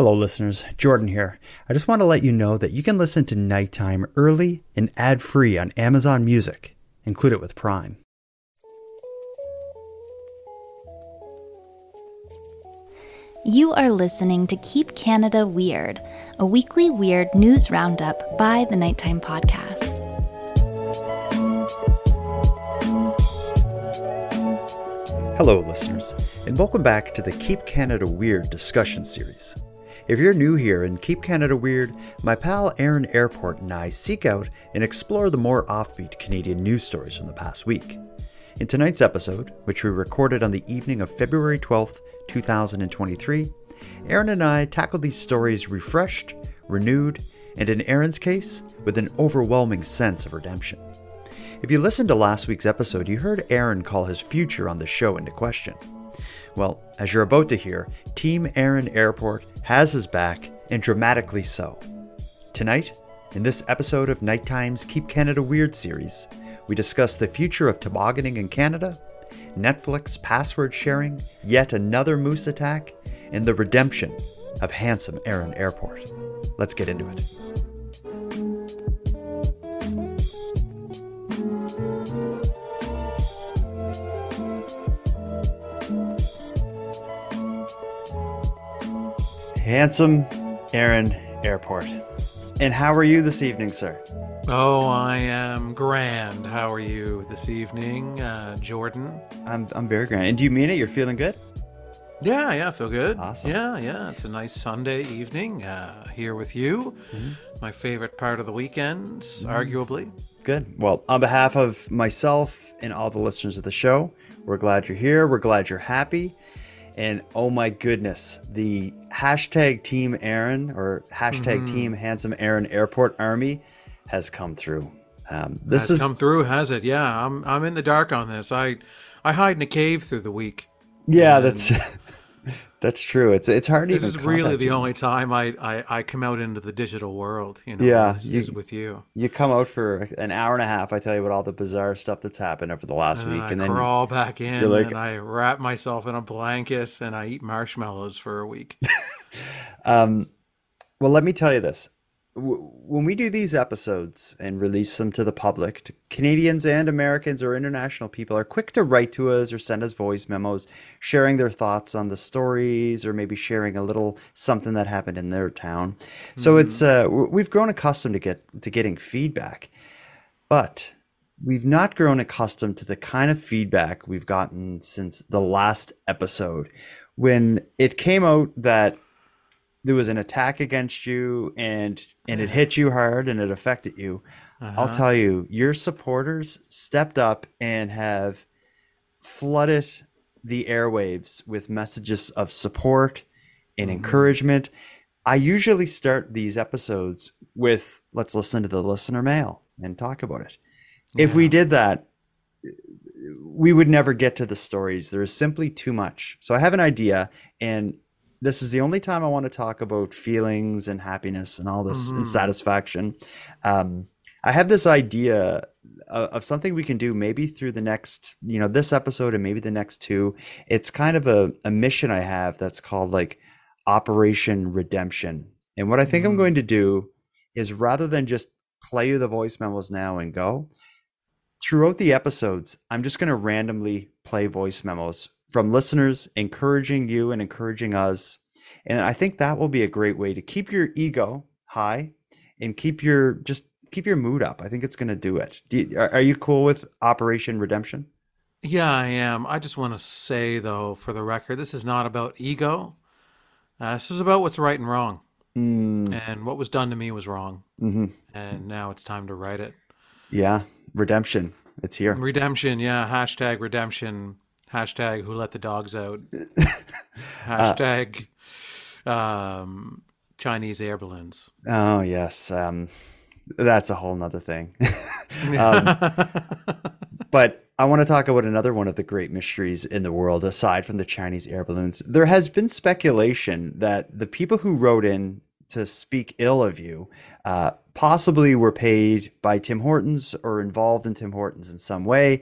Hello, listeners. Jordan here. I just want to let you know that you can listen to Nighttime early and ad free on Amazon Music. Include it with Prime. You are listening to Keep Canada Weird, a weekly weird news roundup by the Nighttime Podcast. Hello, listeners, and welcome back to the Keep Canada Weird discussion series. If you're new here in Keep Canada Weird, my pal Aaron Airport and I seek out and explore the more offbeat Canadian news stories from the past week. In tonight's episode, which we recorded on the evening of February 12th, 2023, Aaron and I tackled these stories refreshed, renewed, and in Aaron's case, with an overwhelming sense of redemption. If you listened to last week's episode, you heard Aaron call his future on the show into question. Well, as you're about to hear, Team Aaron Airport has his back, and dramatically so. Tonight, in this episode of Nighttime's Keep Canada Weird series, we discuss the future of tobogganing in Canada, Netflix password sharing, yet another moose attack, and the redemption of handsome Aaron Airport. Let's get into it. Handsome Aaron Airport. And how are you this evening, sir? Oh, I am grand. How are you this evening, uh, Jordan? I'm, I'm very grand. And do you mean it? You're feeling good? Yeah, yeah, I feel good. Awesome. Yeah, yeah. It's a nice Sunday evening uh, here with you. Mm-hmm. My favorite part of the weekend, arguably. Good. Well, on behalf of myself and all the listeners of the show, we're glad you're here. We're glad you're happy. And oh my goodness, the hashtag Team Aaron or hashtag Team Handsome Aaron Airport Army has come through. Um, this Has is come through, has it? Yeah, I'm I'm in the dark on this. I I hide in a cave through the week. yeah, and- that's that's true. It's it's hard to This is really the you. only time I, I, I come out into the digital world. You know, Yeah, is, you- is with you. You come out for an hour and a half. I tell you about all the bizarre stuff that's happened over the last And week, I and then crawl back in, like- and I wrap myself in a blanket, and I eat marshmallows for a week. Um, well, let me tell you this. When we do these episodes and release them to the public, to Canadians and Americans or international people are quick to write to us or send us voice memos sharing their thoughts on the stories or maybe sharing a little something that happened in their town. So it's uh, we've grown accustomed to get to getting feedback, but we've not grown accustomed to the kind of feedback we've gotten since the last episode when it came out that there was an attack against you and and it hit you hard and it affected you. I'll Uh-huh. tell you your supporters stepped up and have flooded the airwaves with messages of support and encouragement. I usually start these episodes with let's listen to the listener mail and talk about it. If we did that we would never get to the stories. There is simply too much. So i have an idea and this is the only time i want to talk about feelings and happiness and all this and Mhm. satisfaction um, i have this idea of, of something we can do maybe through the next you know this episode and maybe the next two it's kind of a, a mission i have that's called like operation redemption and what i think i'm Mm. going to do is rather than just play you the voice memos now and go throughout the episodes, I'm just going to randomly play voice memos from listeners encouraging you and encouraging us. And I think that will be a great way to keep your ego high and keep your just keep your mood up. I think it's going to do it. Do you, are, are you cool with Operation Redemption? Yeah, I am. I just want to say, though, for the record, this is not about ego. Uh, this is about what's right and wrong. Mm, And what was done to me was wrong. hmm And now it's time to right it. Yeah, redemption. It's here. Redemption, yeah. Hashtag redemption. Hashtag who let the dogs out. Uh, Hashtag um, Chinese air balloons. Oh yes, um, that's a whole nother thing. um, But I want to talk about another one of the great mysteries in the world, aside from the Chinese air balloons. There has been speculation that the people who wrote in to speak ill of you uh, possibly were paid by Tim Hortons or involved in Tim Hortons in some way.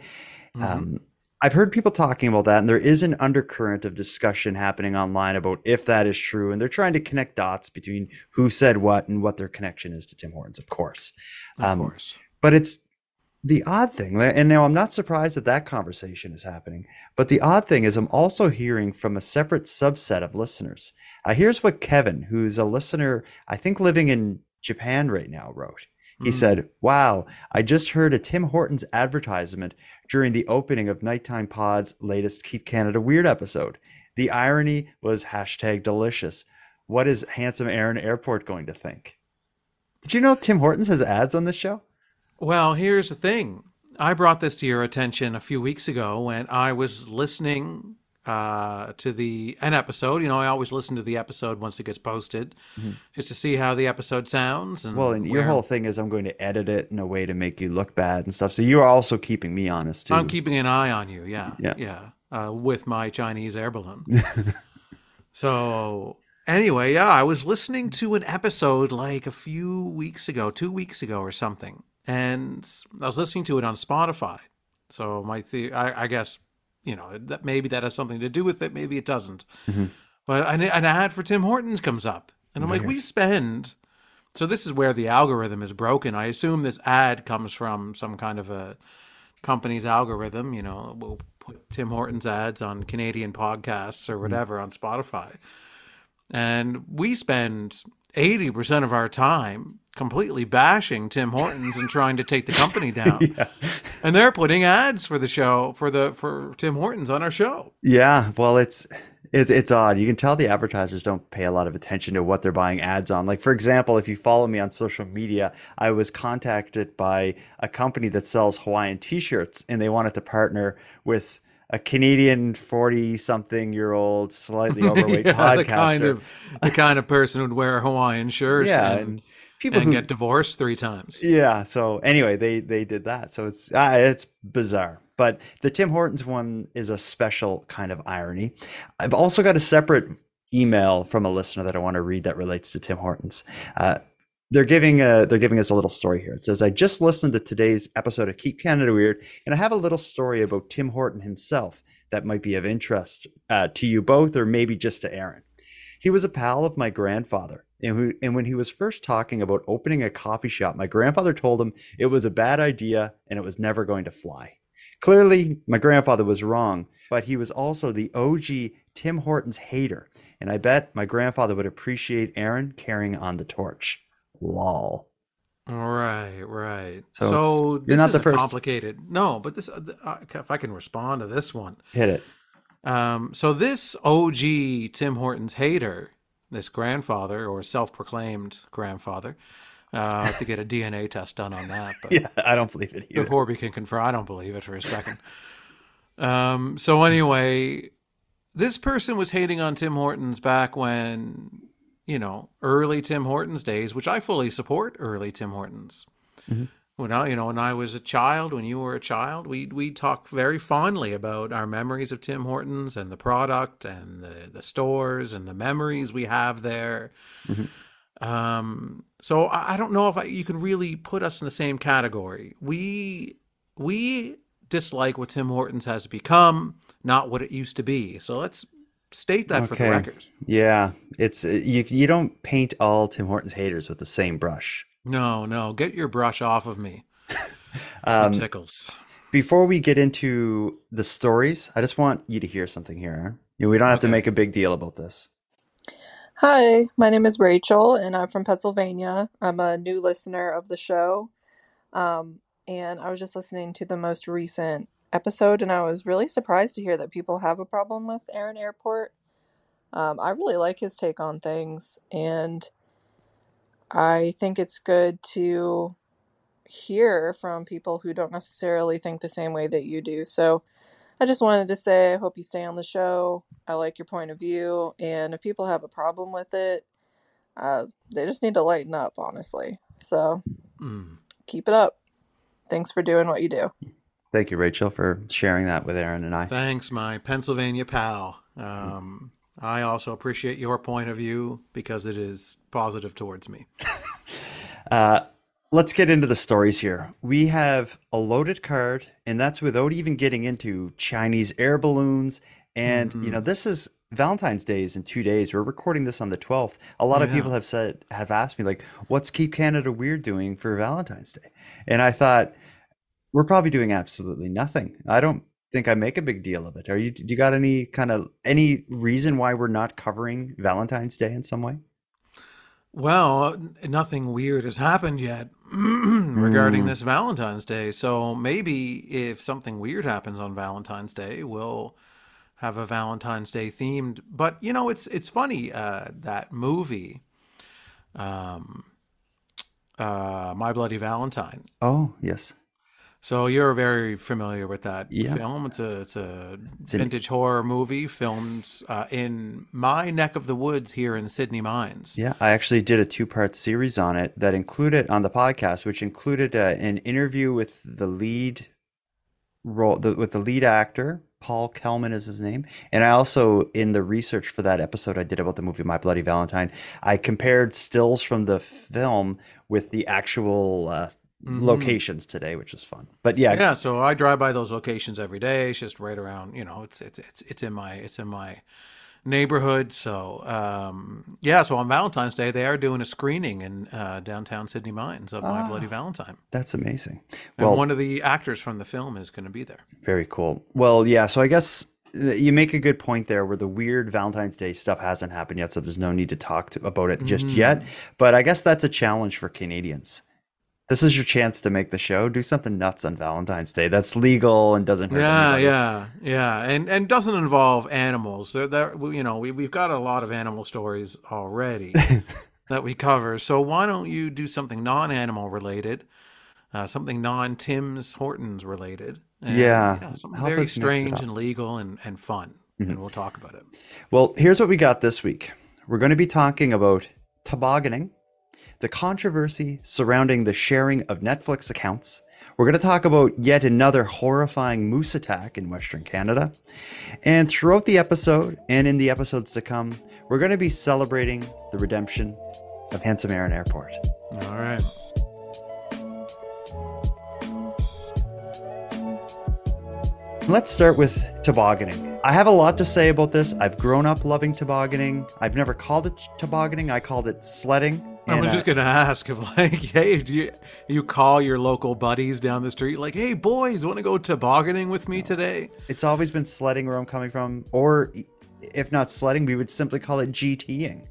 Um, I've heard people talking about that, and there is an undercurrent of discussion happening online about if that is true, and they're trying to connect dots between who said what and what their connection is to Tim Hortons, of course. Of Um, course. But it's the odd thing, and now I'm not surprised that that conversation is happening. But the odd thing is, I'm also hearing from a separate subset of listeners. Uh, here's what Kevin, who's a listener, I think living in Japan right now, wrote. He Mm. said, Wow, I just heard a Tim Hortons advertisement during the opening of Nighttime Pod's latest Keep Canada Weird episode. The irony was hashtag delicious. What is handsome Aaron Airport going to think? Did you know Tim Hortons has ads on this show? Well, here's the thing. I brought this to your attention a few weeks ago when I was listening uh, to the an episode. You know, I always listen to the episode once it gets posted, just to see how the episode sounds. And Mm-hmm. Well, and your whole thing is I'm going to edit it in a way to make you look bad and stuff. So you are also keeping me honest too. I'm keeping an eye on you. Yeah, Yeah. yeah. Uh, with my Chinese air balloon. so anyway, yeah, I was listening to an episode like a few weeks ago, two weeks ago or something, and I was listening to it on Spotify. So my the I, I guess you know that maybe that has something to do with it. Maybe it doesn't. Mhm. But an, an ad for Tim Hortons comes up, and I'm like, we spend. So this is where the algorithm is broken. I assume this ad comes from some kind of a company's algorithm. You know, we'll put Tim Hortons ads on Canadian podcasts or whatever on Spotify, and we spend eighty percent of our time completely bashing Tim Hortons and trying to take the company down. yeah. And they're putting ads for the show for the for Tim Hortons on our show. Yeah, well, it's it's it's odd. You can tell the advertisers don't pay a lot of attention to what they're buying ads on. Like for example, if you follow me on social media, I was contacted by a company that sells Hawaiian t-shirts and they wanted to partner with a Canadian 40-something year old slightly overweight Yeah, podcaster. the kind of the kind of person who'd wear a Hawaiian shirts yeah, and, and people and who get divorced three times. Yeah. So anyway, they they did that. So it's uh, it's bizarre. But the Tim Hortons one is a special kind of irony. I've also got a separate email from a listener that I want to read that relates to Tim Hortons. Uh, they're giving a, they're giving us a little story here. It says, "I just listened to today's episode of Keep Canada Weird, and I have a little story about Tim Horton himself that might be of interest uh, to you both, or maybe just to Aaron." He was a pal of my grandfather. And, who, and when he was first talking about opening a coffee shop, my grandfather told him it was a bad idea and it was never going to fly. Clearly, my grandfather was wrong, but he was also the OG Tim Hortons hater. And I bet my grandfather would appreciate Aaron carrying on the torch. Lol. Right, right. So So, it's- this not is the first. complicated. No, but this uh, if I can respond to this one. Hit it. Um, so this OG Tim Hortons hater, this grandfather or self-proclaimed grandfather, uh, have to get a DNA test done on that. But Yeah, I don't believe it either. before we can confirm, I don't believe it for a second. um, so anyway, this person was hating on Tim Hortons back when, you know, early Tim Hortons days, which I fully support early Tim Hortons. Mhm. When I, you know, when I was a child, when you were a child, we we talk very fondly about our memories of Tim Hortons and the product and the the stores and the memories we have there. Mhm. Um, so I, I don't know if I, you can really put us in the same category. We we dislike what Tim Hortons has become, not what it used to be. So let's state that for the record. Yeah, it's you. You don't paint all Tim Hortons haters with the same brush. No, no, get your brush off of me. Um, it tickles. Before we get into the stories, I just want you to hear something here. You know, we don't have to make a big deal about this. Hi, my name is Rachel, and I'm from Pennsylvania. I'm a new listener of the show. Um, and I was just listening to the most recent episode, and I was really surprised to hear that people have a problem with Aaron Airport. Um, I really like his take on things, and I think it's good to hear from people who don't necessarily think the same way that you do. So I just wanted to say, I hope you stay on the show. I like your point of view, and if people have a problem with it, uh, they just need to lighten up, honestly. So Mm. keep it up. Thanks for doing what you do. Thank you, Rachel, for sharing that with Aaron and I. Thanks, my Pennsylvania pal. Um, I also appreciate your point of view because it is positive towards me. Uh, let's get into the stories here. We have a loaded card, and that's without even getting into Chinese air balloons. And, you know, this is Valentine's Day is in two days. We're recording this on the 12th. A lot of Yeah. people have said, have asked me, like, what's Keep Canada Weird doing for Valentine's Day? And I thought, we're probably doing absolutely nothing. I don't think I make a big deal of it. Are you, do you got any kind of, any reason why we're not covering Valentine's Day in some way? Well, nothing weird has happened yet regarding this Valentine's Day. So maybe if something weird happens on Valentine's Day, we'll have a Valentine's Day themed. But you know, it's it's funny uh, that movie, um, uh, My Bloody Valentine. Oh, yes. So you're very familiar with that Yeah. film. It's a it's a It's an- vintage horror movie filmed uh, in my neck of the woods here in Sydney Mines. Yeah, I actually did a two-part series on it that included on the podcast, which included uh, an interview with the lead role, the, with the lead actor. Paul Kelman is his name, and I also in the research for that episode I did about the movie My Bloody Valentine, I compared stills from the film with the actual uh, locations today, which was fun. But yeah, Yeah, so I drive by those locations every day. It's just right around, you know, it's it's it's it's in my it's in my neighborhood. So um, yeah, so on Valentine's Day they are doing a screening in uh, downtown Sydney Mines of My Bloody Valentine, that's amazing. and Well, one of the actors from the film is going to be there. Very cool. Well, yeah, so I guess uh, you make a good point there where the weird Valentine's Day stuff hasn't happened yet, so there's no need to talk to, about it just yet. But I guess that's a challenge for Canadians. This is your chance to make the show. Do something nuts on Valentine's Day that's legal and doesn't hurt Yeah, anybody. yeah, yeah, and and doesn't involve animals. There, there, you know, we we've got a lot of animal stories already that we cover. So why don't you do something non-animal related, uh, something non-Tim's Hortons related? and, Yeah, something help very us mix it strange and legal and and fun, and we'll talk about it. Well, here's what we got this week. We're going to be talking about tobogganing, the controversy surrounding the sharing of Netflix accounts. We're going to talk about yet another horrifying moose attack in Western Canada. And throughout the episode and in the episodes to come, we're going to be celebrating the redemption of Handsome Aaron Airport. All right. Let's start with tobogganing. I have a lot to say about this. I've grown up loving tobogganing. I've never called it tobogganing, I called it sledding. I was uh, just gonna ask if, like, hey, do you you call your local buddies down the street, like, hey, boys, want to go tobogganing with me today? It's always been sledding where I'm coming from, or if not sledding, we would simply call it GTing.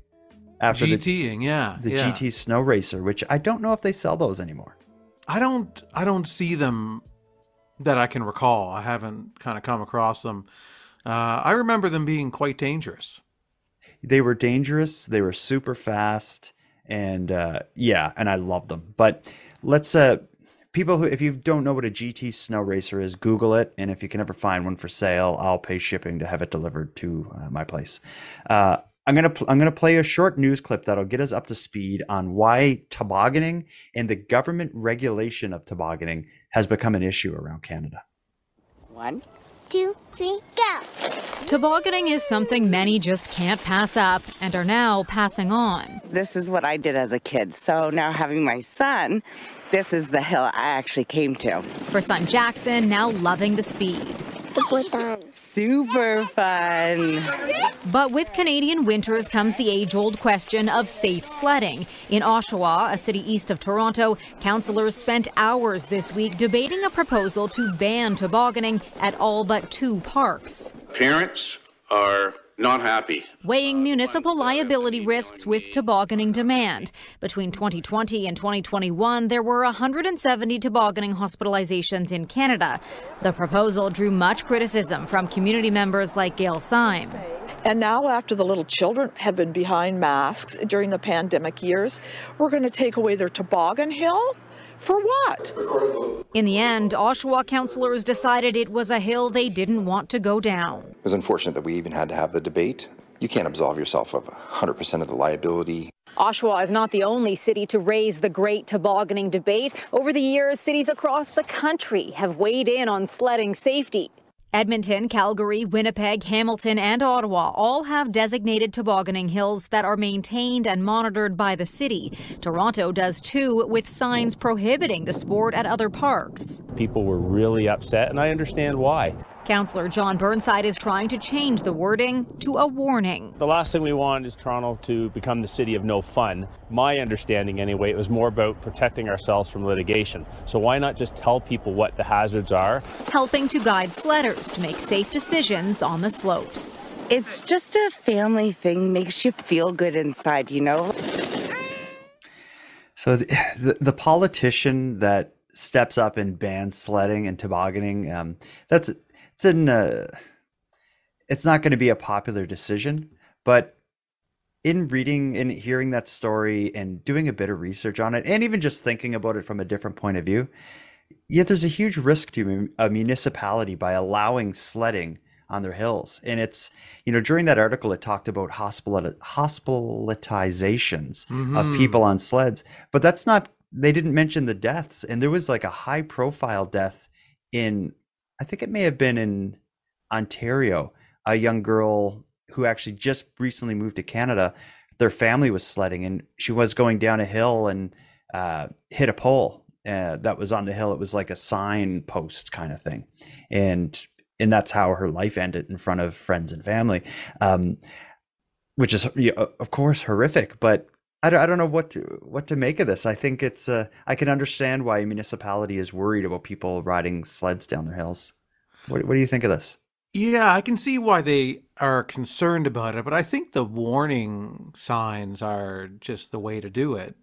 After the, GTing, yeah, the yeah. GT Snow Racer, which I don't know if they sell those anymore. I don't I don't see them that I can recall. I haven't kind of come across them. Uh, I remember them being quite dangerous. They were dangerous, they were super fast, and uh, yeah, and I love them. But let's uh, people who if you don't know what a GT Snow Racer is, Google it, and if you can ever find one for sale, I'll pay shipping to have it delivered to uh, my place. Uh, I'm gonna pl- I'm gonna play a short news clip that'll get us up to speed on why tobogganing and the government regulation of tobogganing has become an issue around Canada. One, two, three, go. Tobogganing is something many just can't pass up and are now passing on. This is what I did as a kid. So now having my son, this is the hill I actually came to. For son Jackson, now loving the speed. Super fun. But with Canadian winters comes the age old question of safe sledding. In Oshawa, a city east of Toronto, councillors spent hours this week debating a proposal to ban tobogganing at all but two parks. Parents are not happy. weighing municipal liability risks with tobogganing demand. Between 2020 and 2021, there were 170 tobogganing hospitalizations in Canada. The proposal drew much criticism from community members like Gail Syme. And now, after the little children have been behind masks during the pandemic years, we're going to take away their toboggan hill? For what? In the end, Oshawa councillors decided it was a hill they didn't want to go down. It was unfortunate that we even had to have the debate. You can't absolve yourself of 100% of the liability. Oshawa is not the only city to raise the great tobogganing debate. Over the years, cities across the country have weighed in on sledding safety. Edmonton, Calgary, Winnipeg, Hamilton, and Ottawa all have designated tobogganing hills that are maintained and monitored by the city. Toronto does too, with signs prohibiting the sport at other parks. People were really upset, and I understand why. Councillor Jon Burnside is trying to change the wording to a warning. The last thing we want is Toronto to become the city of no fun. My understanding, anyway, it was more about protecting ourselves from litigation. So why not just tell people what the hazards are? Helping to guide sledders to make safe decisions on the slopes. It's just a family thing, makes you feel good inside, you know? So the, the, the politician that steps up and bans sledding and tobogganing, um, that's it's in uh, it's not going to be a popular decision, but in reading and hearing that story and doing a bit of research on it, and even just thinking about it from a different point of view, yet there's a huge risk to a municipality by allowing sledding on their hills. And it's, you know, during that article, it talked about hospital hospitalizations mm-hmm. of people on sleds, but that's not, they didn't mention the deaths. And there was like a high profile death in I think it may have been in Ontario, a young girl who actually just recently moved to Canada. Their family was sledding, and she was going down a hill and uh, hit a pole uh, that was on the hill. It was like a sign post kind of thing, and and that's how her life ended in front of friends and family, um, which is of course horrific. But I don't, I don't know what to what to make of this. I think it's uh, I can understand why a municipality is worried about people riding sleds down their hills. What, what do you think of this? Yeah, I can see why they are concerned about it, but I think the warning signs are just the way to do it.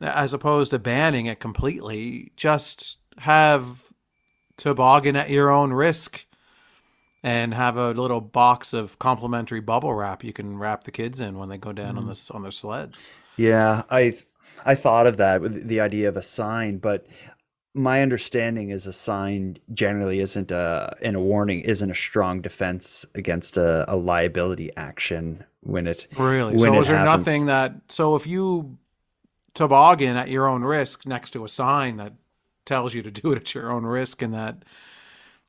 As opposed to banning it completely, just have toboggan at your own risk and have a little box of complimentary bubble wrap you can wrap the kids in when they go down mm. on this on their sleds. Yeah, I I thought of that with the idea of a sign, but my understanding is a sign generally isn't a and a warning isn't a strong defense against a, a liability action when it really. When so is there happens. nothing that so if you toboggan at your own risk next to a sign that tells you to do it at your own risk and that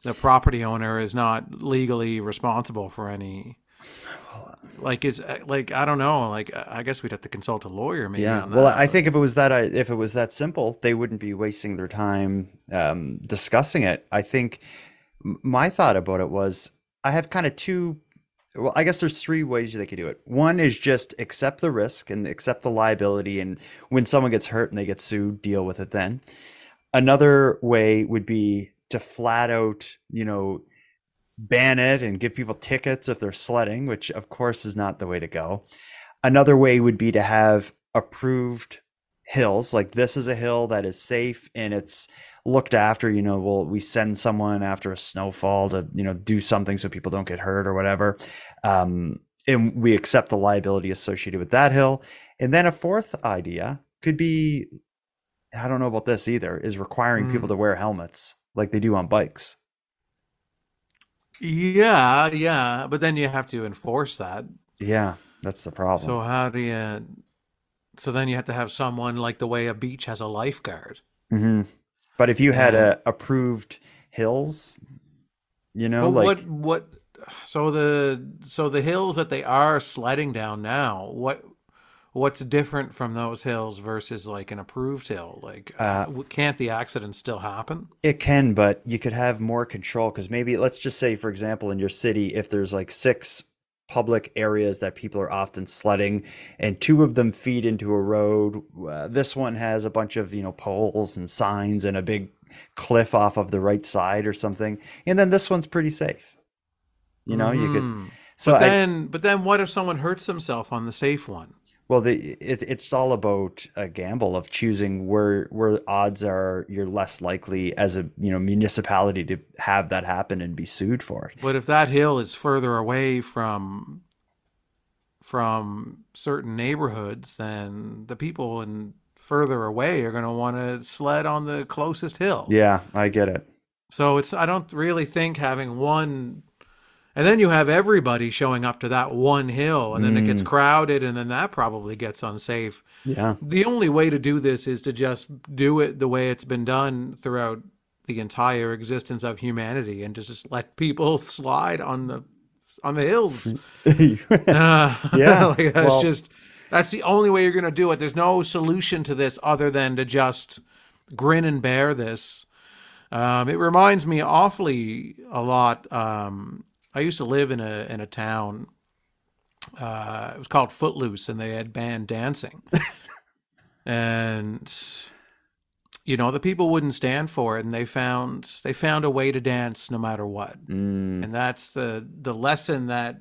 the property owner is not legally responsible for any like is uh, like I don't know. Like I guess we'd have to consult a lawyer. Maybe. Yeah. well, I think if it was that if it was that simple, they wouldn't be wasting their time um, discussing it. I think my thought about it was I have kind of two. Well, I guess there's three ways they could do it. One is just accept the risk and accept the liability, and when someone gets hurt and they get sued, deal with it then. Another way would be to flat out, you know, ban it and give people tickets if they're sledding, which of course is not the way to go. Another way would be to have approved hills, like this is a hill that is safe and it's looked after. You know, well, we send someone after a snowfall to you know do something so people don't get hurt or whatever, um, and we accept the liability associated with that hill. And then a fourth idea could be, I don't know about this either, is requiring mm. people to wear helmets like they do on bikes. Yeah, yeah, but then you have to enforce that. Yeah, that's the problem. So how do you? So then you have to have someone like the way a beach has a lifeguard. hmm But if you had a approved hills, you know, But like what what? So the so the hills that they are sledding down now, what what's different from those hills versus like an approved hill? Like, Uh, can't the accident still happen? It can, but you could have more control because maybe let's just say, for example, in your city, if there's like six public areas that people are often sledding, and two of them feed into a road, uh, this one has a bunch of you know poles and signs and a big cliff off of the right side or something, and then this one's pretty safe. You know, you could. Mhm. So but I, then, but then, what if someone hurts themselves on the safe one? Well, the it's it's all about a gamble of choosing where where odds are you're less likely as a you know municipality to have that happen and be sued for it. But if that hill is further away from from certain neighborhoods, then the people in further away are going to want to sled on the closest hill. Yeah, I get it. So it's I don't really think having one and then you have everybody showing up to that one hill and then it gets Mm. crowded and then that probably gets unsafe. Yeah. The only way to do this is to just do it the way it's been done throughout the entire existence of humanity and to just let people slide on the on the hills. uh, Yeah, like, that's well- just that's the only way you're going to do it. There's no solution to this other than to just grin and bear this. Um, it reminds me awfully a lot. Um, I used to live in a in a town. Uh, it was called Footloose, and they had band dancing, and you know the people wouldn't stand for it, and they found they found a way to dance no matter what, Mm. and that's the the lesson that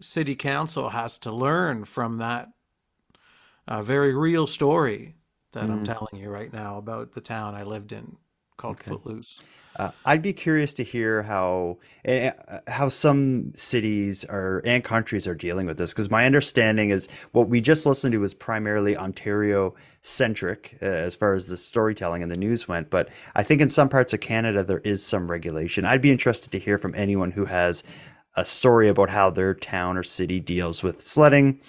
city council has to learn from that uh, very real story that I'm Mm. telling you right now about the town I lived in called Footloose. Uh, I'd be curious to hear how eh, eh, how some cities are and countries are dealing with this because my understanding is what we just listened to was primarily Ontario centric uh, as far as the storytelling and the news went, but I think in some parts of Canada there is some regulation. I'd be interested to hear from anyone who has a story about how their town or city deals with sledding,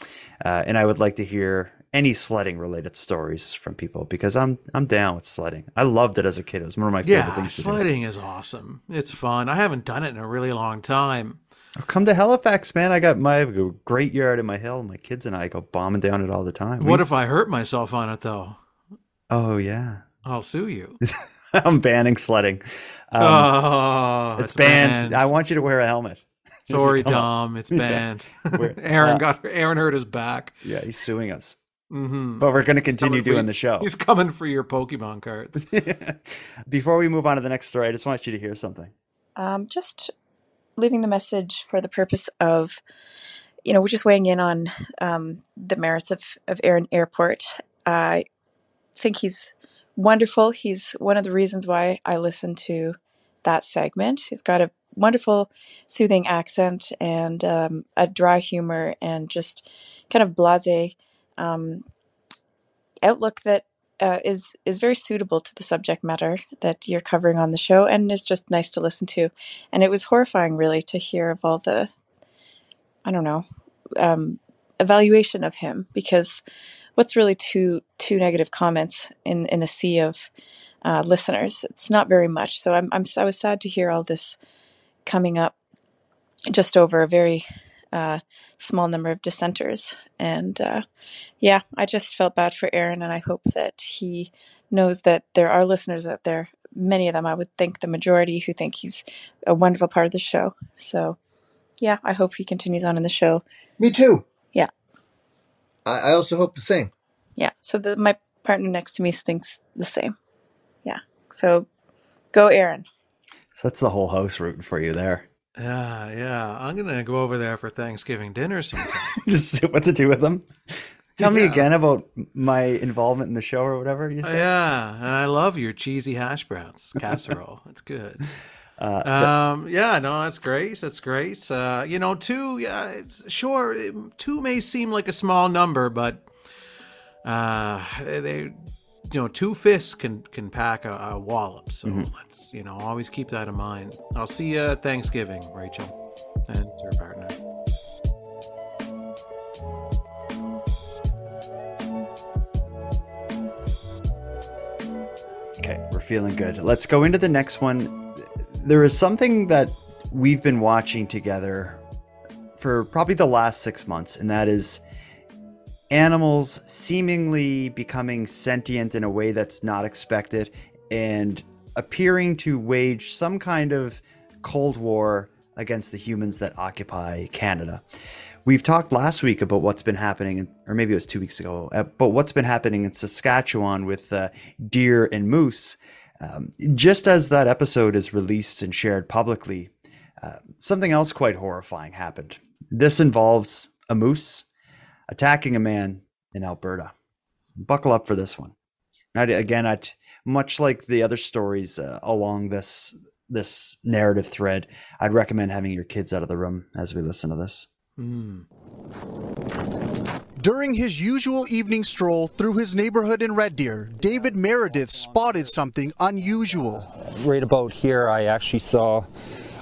uh, and I would like to hear any sledding related stories from people because I'm I'm down with sledding. I loved it as a kid. It was one of my favorite Yeah, things to do. sledding is awesome. It's fun. I haven't done it in a really long time. Oh, come to Halifax, man. I got my I have a great yard in my hill. My kids and I go bombing down it all the time. What We- if I hurt myself on it though? Oh yeah, I'll sue you. I'm banning sledding. Um, oh, it's banned. I want you to wear a helmet. Sorry. Tom. It's banned. We're- Aaron uh, got Aaron hurt his back. Yeah, he's suing us. Hmm But we're going to continue doing you- the show. He's coming for your Pokemon cards. Before we move on to the next story, I just want you to hear something. Um, just leaving the message for the purpose of, you know, we're just weighing in on um, the merits of, of Aaron Airport. I think he's wonderful. He's one of the reasons why I listen to that segment. He's got a wonderful, soothing accent and um, a dry humor and just kind of blase um, outlook that uh, is is very suitable to the subject matter that you're covering on the show, and is just nice to listen to. And it was horrifying, really, to hear of all the, I don't know, um, evaluation of him because what's really two two negative comments in in a sea of uh, listeners? It's not very much. So I'm, I'm I was sad to hear all this coming up just over a very uh, small number of dissenters. And uh, yeah, I just felt bad for Aaron, and I hope that he knows that there are listeners out there, many of them, I would think the majority, who think he's a wonderful part of the show. So yeah, I hope he continues on in the show. Me too. Yeah. I, I also hope the same. Yeah. So the, my partner next to me thinks the same. Yeah. So go, Aaron. So that's the whole house rooting for you there. Yeah, yeah. I'm gonna go over there for Thanksgiving dinner sometime. Just see what to do with them. Tell me again about my involvement in the show or whatever you Oh, said. yeah, and I love your cheesy hash browns casserole. It's good. Uh, but- Um, yeah, no, that's great. That's great. Uh, you know, two, yeah, sure, two may seem like a small number, but uh, they, you know, two fists can can pack a, a wallop. So Mhm. let's, you know, always keep that in mind. I'll see you at Thanksgiving, Rachel, and your partner. Okay, we're feeling good. Let's go into the next one. There is something that we've been watching together for probably the last six months, and that is animals seemingly becoming sentient in a way that's not expected and appearing to wage some kind of cold war against the humans that occupy Canada. We've talked last week about what's been happening, or maybe it was two weeks ago, uh, but what's been happening in Saskatchewan with uh, deer and moose. Um, just as that episode is released and shared publicly, uh, something else quite horrifying happened. This involves a moose attacking a man in Alberta. Buckle up for this one. I'd, again, I'd, much like the other stories uh, along this this narrative thread, I'd recommend having your kids out of the room as we listen to this. Hmm. During his usual evening stroll through his neighborhood in Red Deer, David Meredith spotted something unusual. Right about here, I actually saw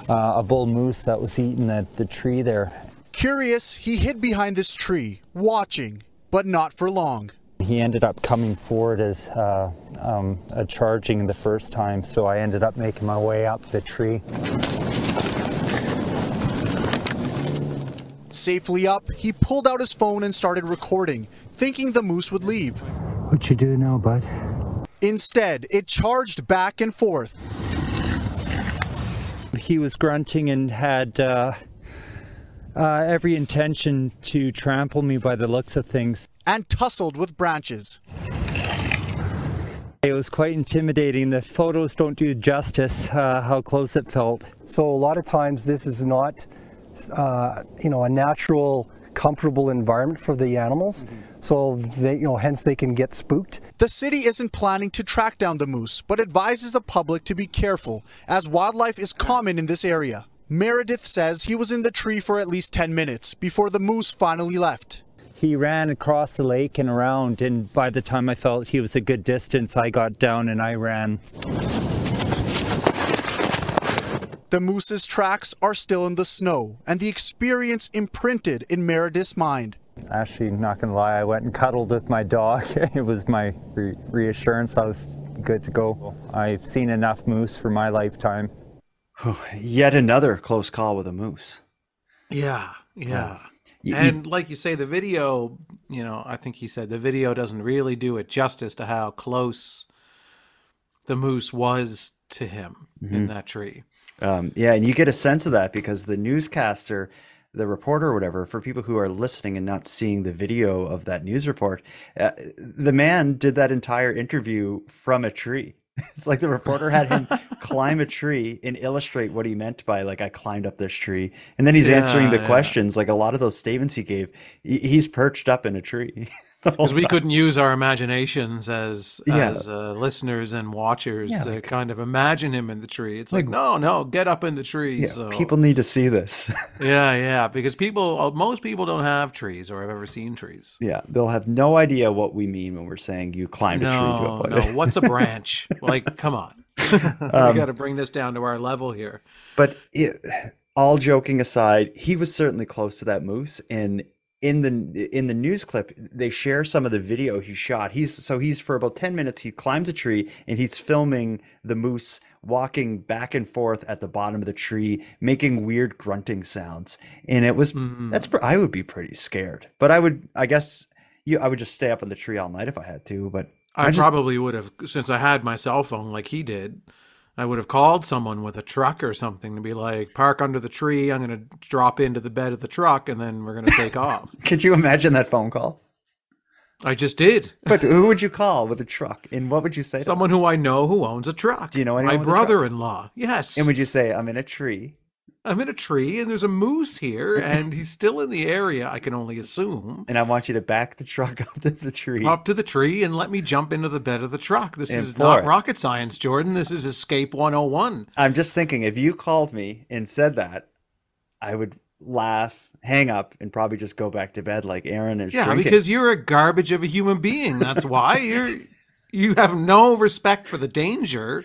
uh, a bull moose that was eating at the tree there. Curious, he hid behind this tree, watching, but not for long. he ended up coming forward as uh, um, a charging the first time, so I ended up making my way up the tree. Safely up, he pulled out his phone and started recording, thinking the moose would leave. What you do now, bud? Instead, it charged back and forth. He was grunting and had uh, uh, every intention to trample me by the looks of things. And tussled with branches. It was quite intimidating. The photos don't do justice uh, how close it felt. So a lot of times this is not, uh, you know, a natural, comfortable environment for the animals. Mm-hmm. So they, you know, hence they can get spooked. The city isn't planning to track down the moose, but advises the public to be careful, as wildlife is common in this area. Meredith says he was in the tree for at least 10 minutes before the moose finally left. He ran across the lake and around, and by the time I felt he was a good distance, I got down and I ran. The moose's tracks are still in the snow, and the experience imprinted in Meredith's mind. Actually, not gonna lie, I went and cuddled with my dog. it was my re- reassurance I was good to go. I've seen enough moose for my lifetime. Yet another close call with a moose. Yeah, yeah. and like you say, the video, you know, I think he said the video doesn't really do it justice to how close the moose was to him mm-hmm. in that tree. Um, yeah, and you get a sense of that because the newscaster, the reporter or whatever, for people who are listening and not seeing the video of that news report, uh, the man did that entire interview from a tree. It's like the reporter had him climb a tree and illustrate what he meant by like I climbed up this tree, and then he's yeah, answering the yeah. questions. Like a lot of those statements he gave, he's perched up in a tree. Because we couldn't use our imaginations as yeah. as uh, listeners and watchers to like, kind of imagine him in the tree. It's like, like, no, no, get up in the tree. So. People need to see this. yeah, yeah, because people, uh, most people don't have trees or have ever seen trees. Yeah, they'll have no idea what we mean when we're saying you climbed no, a tree. No, what's a branch? like, come on, we um, got to bring this down to our level here. But it, all joking aside, he was certainly close to that moose, and in the in the news clip they share some of the video he shot. He's so he's for about 10 minutes he climbs a tree and he's filming the moose walking back and forth at the bottom of the tree making weird grunting sounds. And it was mm-hmm. that's i would be pretty scared. But i would i guess you i would just stay up in the tree all night if i had to but i, I just, probably would have since i had my cell phone like he did I would have called someone with a truck or something to be like, park under the tree. I'm going to drop into the bed of the truck and then we're going to take off. Could you imagine that phone call? I just did. But who would you call with a truck? And what would you say? Someone who I know who owns a truck. Do you know anyone? My brother-in-law. Yes. And would you say, "I'm in a tree"? I'm in a tree and there's a moose here and he's still in the area, I can only assume. And I want you to back the truck up to the tree. Up to the tree and let me jump into the bed of the truck. This and is not it. rocket science, Jordan. This is Escape 101. I'm just thinking if you called me and said that, I would laugh, hang up, and probably just go back to bed like Aaron is Yeah, drinking. because you're a garbage of a human being. That's why. you're you have no respect for the danger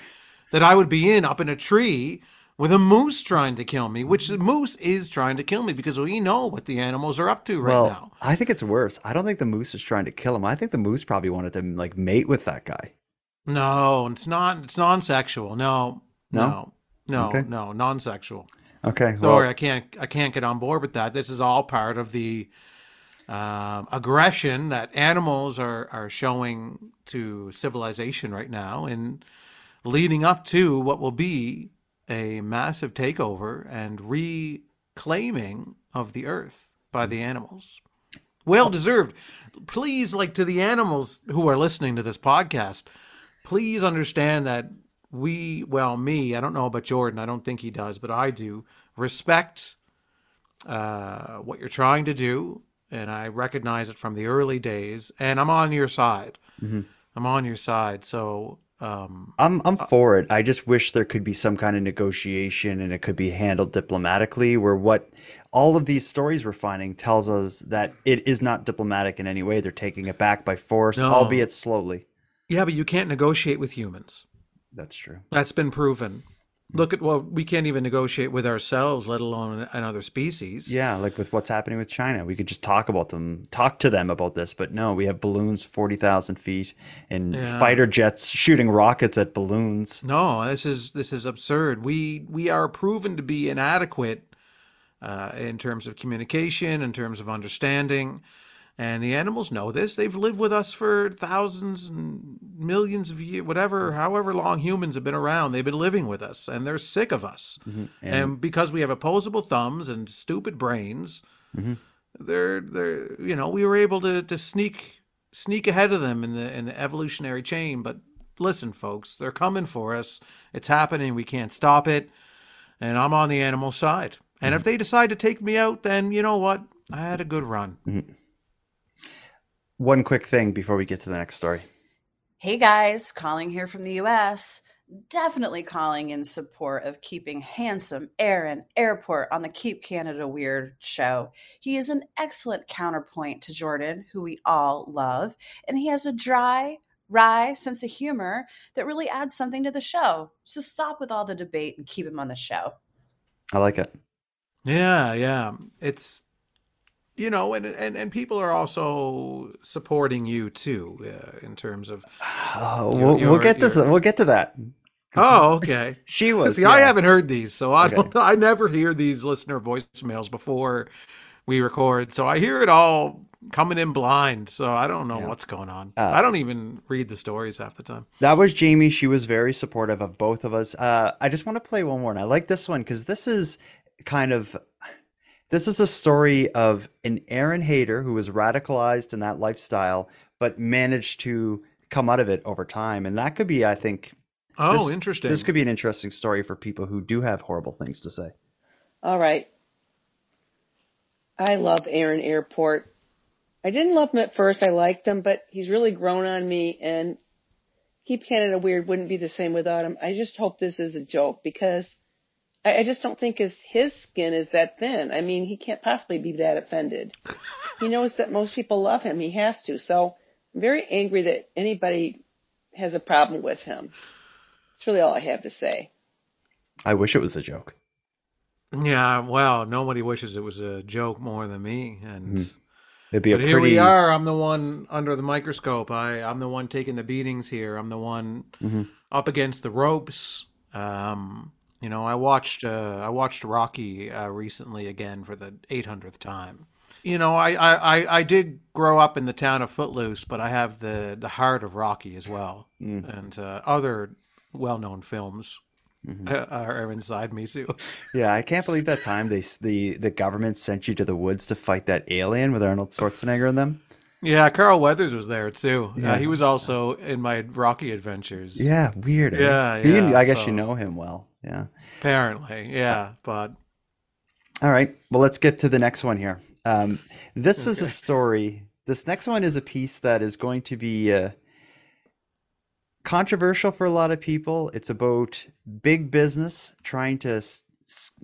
that I would be in up in a tree with a moose trying to kill me, which the moose is trying to kill me because we know what the animals are up to right well, now. I think it's worse. I don't think the moose is trying to kill him. I think the moose probably wanted to like mate with that guy. No, it's not. It's non-sexual. No, no, no, no, okay. no non-sexual. Okay. Sorry, well, I can't. I can't get on board with that. This is all part of the um, aggression that animals are are showing to civilization right now, and leading up to what will be a massive takeover and reclaiming of the earth by the animals. Well deserved. Please, like to the animals who are listening to this podcast, please understand that we, well, me, I don't know about Jordan, I don't think he does, but I do, respect uh, what you're trying to do. And I recognize it from the early days. And I'm on your side. Mm-hmm. I'm on your side. So um, I'm I'm uh, for it. I just wish there could be some kind of negotiation and it could be handled diplomatically. Where what all of these stories we're finding tells us that it is not diplomatic in any way. They're taking it back by force, no. albeit slowly. Yeah, but you can't negotiate with humans. That's true. That's been proven. Look at well, we can't even negotiate with ourselves, let alone another species. Yeah, like with what's happening with China, we could just talk about them, talk to them about this, but no, we have balloons forty thousand feet and Yeah. fighter jets shooting rockets at balloons. No, this is this is absurd. We we are proven to be inadequate uh, in terms of communication, in terms of understanding, and the animals know this. They've lived with us for thousands and millions of years, whatever, however long humans have been around. They've been living with us, and they're sick of us. Mhm. And, And- because we have opposable thumbs and stupid brains, Mhm. they're they're you know we were able to to sneak sneak ahead of them in the in the evolutionary chain but listen folks they're coming for us it's happening we can't stop it and i'm on the animal side and if they decide to take me out then you know what i had a good run One quick thing before we get to the next story. Hey guys, calling here from the US. Definitely calling in support of keeping handsome Aaron Airport on the Keep Canada Weird show. He is an excellent counterpoint to Jordan, who we all love, and he has a dry, wry sense of humor that really adds something to the show. So stop with all the debate and keep him on the show. I like it. yeah yeah it's you know and and, and people are also supporting you too uh, in terms of Oh, your- we'll, we'll your- get to your- we'll get to that. Oh, okay. She was. See, I haven't heard these, so I Okay. don't. I never hear these listener voicemails before we record, so I hear it all coming in blind. So I don't know what's going on. Uh, I don't even read the stories half the time. That was Jamie. She was very supportive of both of us. Uh, I just want to play one more, and I like this one because this is kind of this is a story of an Aaron hater who was radicalized in that lifestyle, but managed to come out of it over time, and that could be, I think. Oh, this- interesting. This could be an interesting story for people who do have horrible things to say. All right. I love Aaron Airport. I didn't love him at first. I liked him, but he's really grown on me and Keep Canada Weird wouldn't be the same without him. I just hope this is a joke because I, I just don't think his, his skin is that thin. I mean, he can't possibly be that offended. he knows that most people love him. He has to. So I'm very angry that anybody has a problem with him. That's really all I have to say. I wish it was a joke. Yeah, well, nobody wishes it was a joke more than me, and Mhm. It'd be a but here we pretty- are. I'm the one under the microscope. I I'm the one taking the beatings here. I'm the one Mhm. up against the ropes. Um, you know, I watched uh, I watched Rocky uh, recently again for the 800th time. You know, I, I, I, did grow up in the town of Footloose, but I have the, the heart of Rocky as well, Mm. and uh, other well known films Mhm. uh, are inside me too. Yeah, I can't believe that time they the the government sent you to the woods to fight that alien with Arnold Schwarzenegger in them. Yeah, Carl Weathers was there too. Yeah, Yeah, he was also in my Rocky adventures. Yeah, weird. eh? Yeah, You- yeah. I guess so- you know him well. Yeah. Apparently, yeah, but All right. Well, let's get to the next one here. Um, this is a story. This next one is a piece that is going to be uh, controversial for a lot of people. It's about big business trying to s-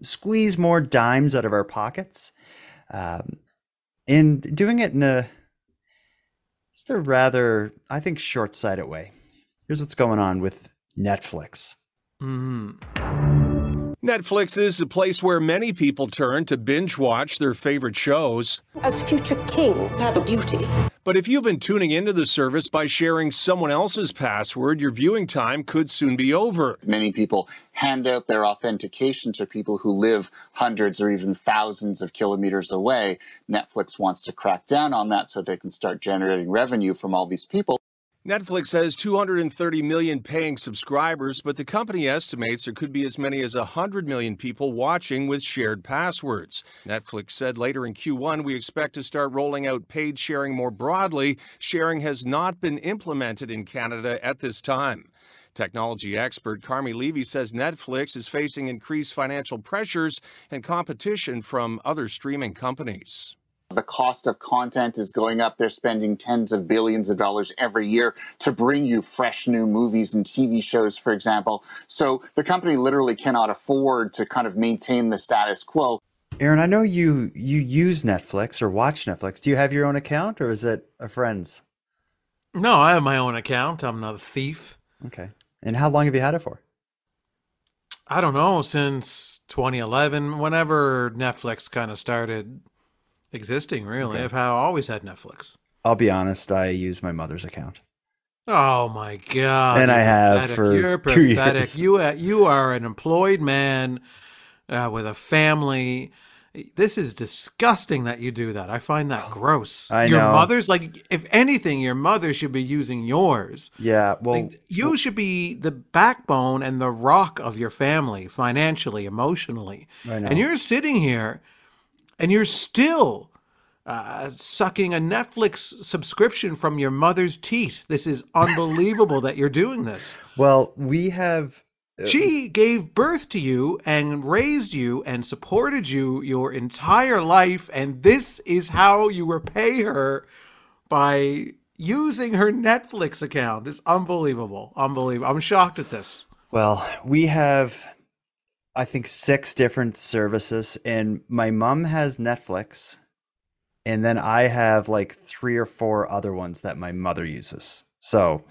squeeze more dimes out of our pockets, um, and doing it in a just a rather, I think, short-sighted way. Here's what's going on with Netflix. Mm-hmm. Netflix is a place where many people turn to binge watch their favorite shows. As future king, I have a duty. But if you've been tuning into the service by sharing someone else's password, your viewing time could soon be over. Many people hand out their authentication to people who live hundreds or even thousands of kilometers away. Netflix wants to crack down on that so they can start generating revenue from all these people. Netflix has 230 million paying subscribers, but the company estimates there could be as many as 100 million people watching with shared passwords. Netflix said later in Q1, we expect to start rolling out paid sharing more broadly. Sharing has not been implemented in Canada at this time. Technology expert Carmi Levy says Netflix is facing increased financial pressures and competition from other streaming companies. The cost of content is going up. They're spending tens of billions of dollars every year to bring you fresh new movies and TV shows, for example. So the company literally cannot afford to kind of maintain the status quo. Aaron, I know you you use Netflix or watch Netflix. Do you have your own account or is it a friend's? no, I have my own account. I'm not a thief. Okay. And how long have you had it for? I don't know, since 2011, whenever Netflix kind of started existing, really. Okay. I've ha- always had Netflix. I'll be honest, I use my mother's account. Oh my god! And I have pathetic. for You're two pathetic. years. You uh, you are an employed man uh, with a family. This is disgusting that you do that. I find that gross. I your know. mother's like, if anything, your mother should be using yours. Yeah, well, Like, you should be the backbone and the rock of your family, financially, emotionally. And you're sitting here, and you're still uh, sucking a Netflix subscription from your mother's teat. This is unbelievable that you're doing this. well, we have. uh, She gave birth to you and raised you and supported you your entire life, and this is how you repay her by using her Netflix account. It's unbelievable. Unbelievable. I'm shocked at this. Well, we have, I think, six different services, and my mom has Netflix, and then I have like three or four other ones that my mother uses. So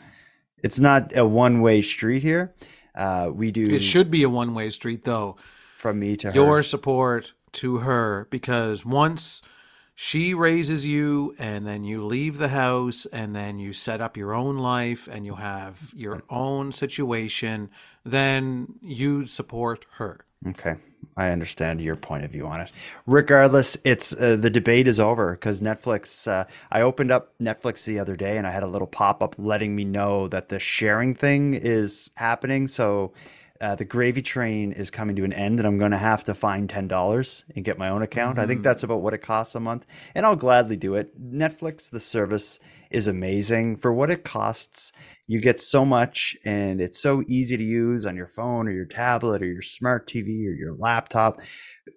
it's not a one-way street here. Uh, we do. It should be a one way street, though. from me to Your her. support to her, because once she raises you and then you leave the house and then you set up your own life and you have your own situation, then you support her. Okay, I understand your point of view on it. Regardless, it's uh, the debate is over because Netflix. Uh, I opened up Netflix the other day and I had a little pop up letting me know that the sharing thing is happening. So uh, the gravy train is coming to an end, and I'm going to have to find ten dollars and get my own account. I think Mhm. that's about what it costs a month, and I'll gladly do it. Netflix, the service is amazing for what it costs. You get so much, and it's so easy to use on your phone or your tablet or your smart TV or your laptop.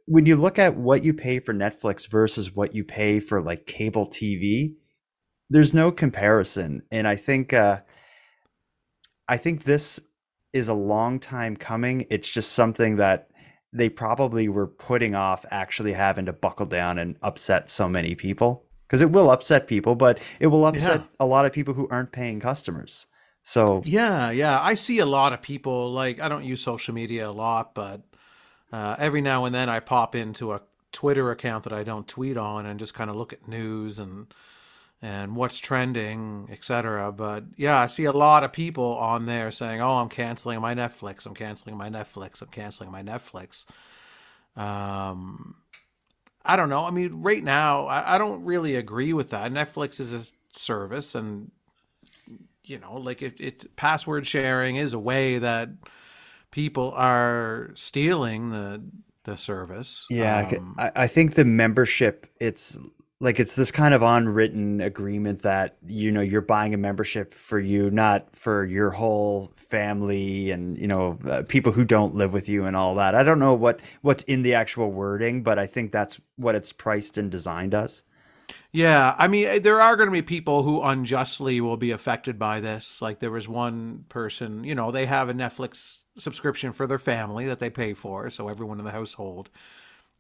When you look at what you pay for Netflix versus what you pay for like cable TV, there's no comparison. And I think uh, I think this is a long time coming. It's just something that they probably were putting off actually having to buckle down and upset so many people because it will upset people, but it will upset Yeah. a lot of people who aren't paying customers. So Yeah, yeah. I see a lot of people like I don't use social media a lot, but uh, every now and then I pop into a Twitter account that I don't tweet on and just kind of look at news and and what's trending, etc. But yeah, I see a lot of people on there saying, "Oh, I'm canceling my Netflix. I'm canceling my Netflix. I'm canceling my Netflix." Um, I don't know. I mean, right now, I, I don't really agree with that. Netflix is a service, and you know, like it, it's password sharing is a way that people are stealing the the service. Yeah, Um, I, I think the membership, it's like it's this kind of unwritten agreement that you know you're buying a membership for you, not for your whole family and you know uh, people who don't live with you and all that. I don't know what what's in the actual wording, but I think that's what it's priced and designed as. Yeah, I mean, eh, there are going to be people who unjustly will be affected by this. Like there was one person, you know, they have a Netflix subscription for their family that they pay for, so everyone in the household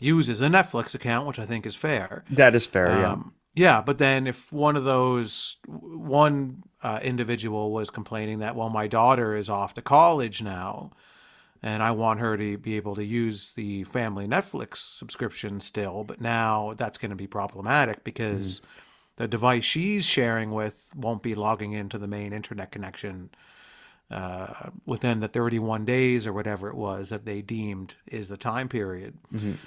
uses a Netflix account, which I think is fair. That is fair, yeah. Um, yeah, but then if one of those one uh, individual was complaining that, well, my daughter is off to college now, and I want her to be able to use the family Netflix subscription still, but now that's going to be problematic because the device she's sharing with won't be logging into the main internet connection uh, within the 31 days or whatever it was that they deemed is the time period. Mhm.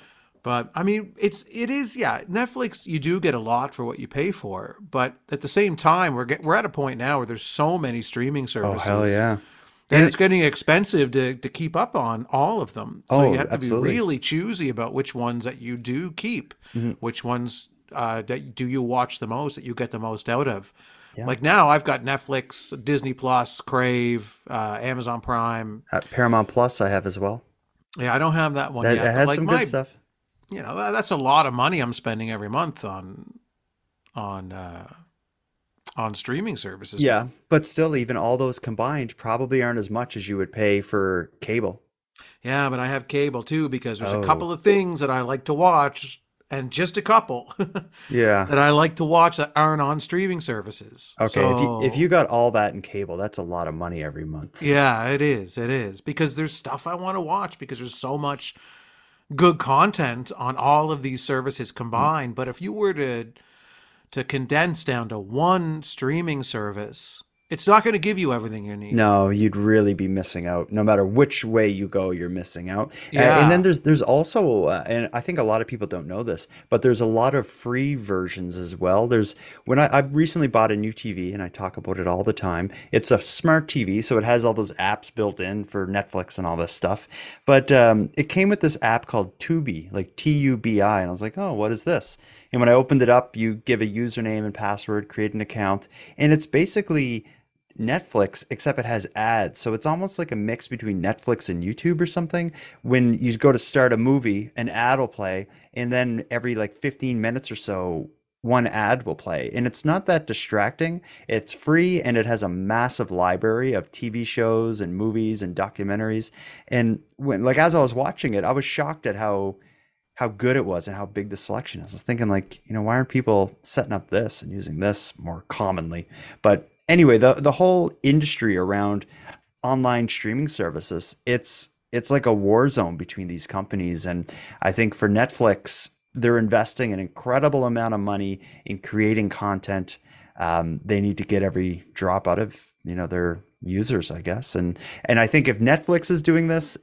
But I mean, it's it is yeah. Netflix, you do get a lot for what you pay for, but at the same time, we're get, we're at a point now where there's so many streaming services. Oh hell yeah! that And it's getting expensive to to keep up on all of them. So Oh, you have to absolutely. be really choosy about which ones that you do keep, Mhm. which ones uh, that do you watch the most, that you get the most out of. Yeah. Like now, I've got Netflix, Disney Plus, Crave, uh, Amazon Prime. At Paramount Plus, I have as well. Yeah, I don't have that one That, yet. it has like, some my- good stuff. You know, that's a lot of money I'm spending every month on on uh, on streaming services. Yeah, but still, even all those combined probably aren't as much as you would pay for cable. Yeah, but I have cable too because there's Oh. a couple of things that I like to watch and just a couple Yeah. that I like to watch that aren't on streaming services. Okay, if you if you got all that in cable, that's a lot of money every month. Yeah, it is. It is because there's stuff I want to watch because there's so much good content on all of these services combined. But if you were to to condense down to one streaming service, it's not going to give you everything you need. No, you'd really be missing out. No matter which way you go, you're missing out. Yeah. and then there's there's also, uh, and I think a lot of people don't know this, but there's a lot of free versions as well. There's when I, I recently bought a new TV, and I talk about it all the time. It's a smart TV, so it has all those apps built in for Netflix and all this stuff. But um, it came with this app called Tubi, like T U B I, and I was like, oh, what is this? And when I opened it up, you give a username and password, create an account, and it's basically Netflix, except it has ads. So it's almost like a mix between Netflix and YouTube or something. When you go to start a movie, an ad will play, and then every like 15 minutes or so, one ad will play. And it's not that distracting. It's free and it has a massive library of TV shows and movies and documentaries. And when like as I was watching it, I was shocked at how how good it was and how big the selection is. I was thinking like, you know, why aren't people setting up this and using this more commonly? But anyway, the the whole industry around online streaming services, it's it's like a war zone between these companies and I think for Netflix, they're investing an incredible amount of money in creating content. Um, they need to get every drop out of, you know, their users, I guess. And and I think if Netflix is doing this,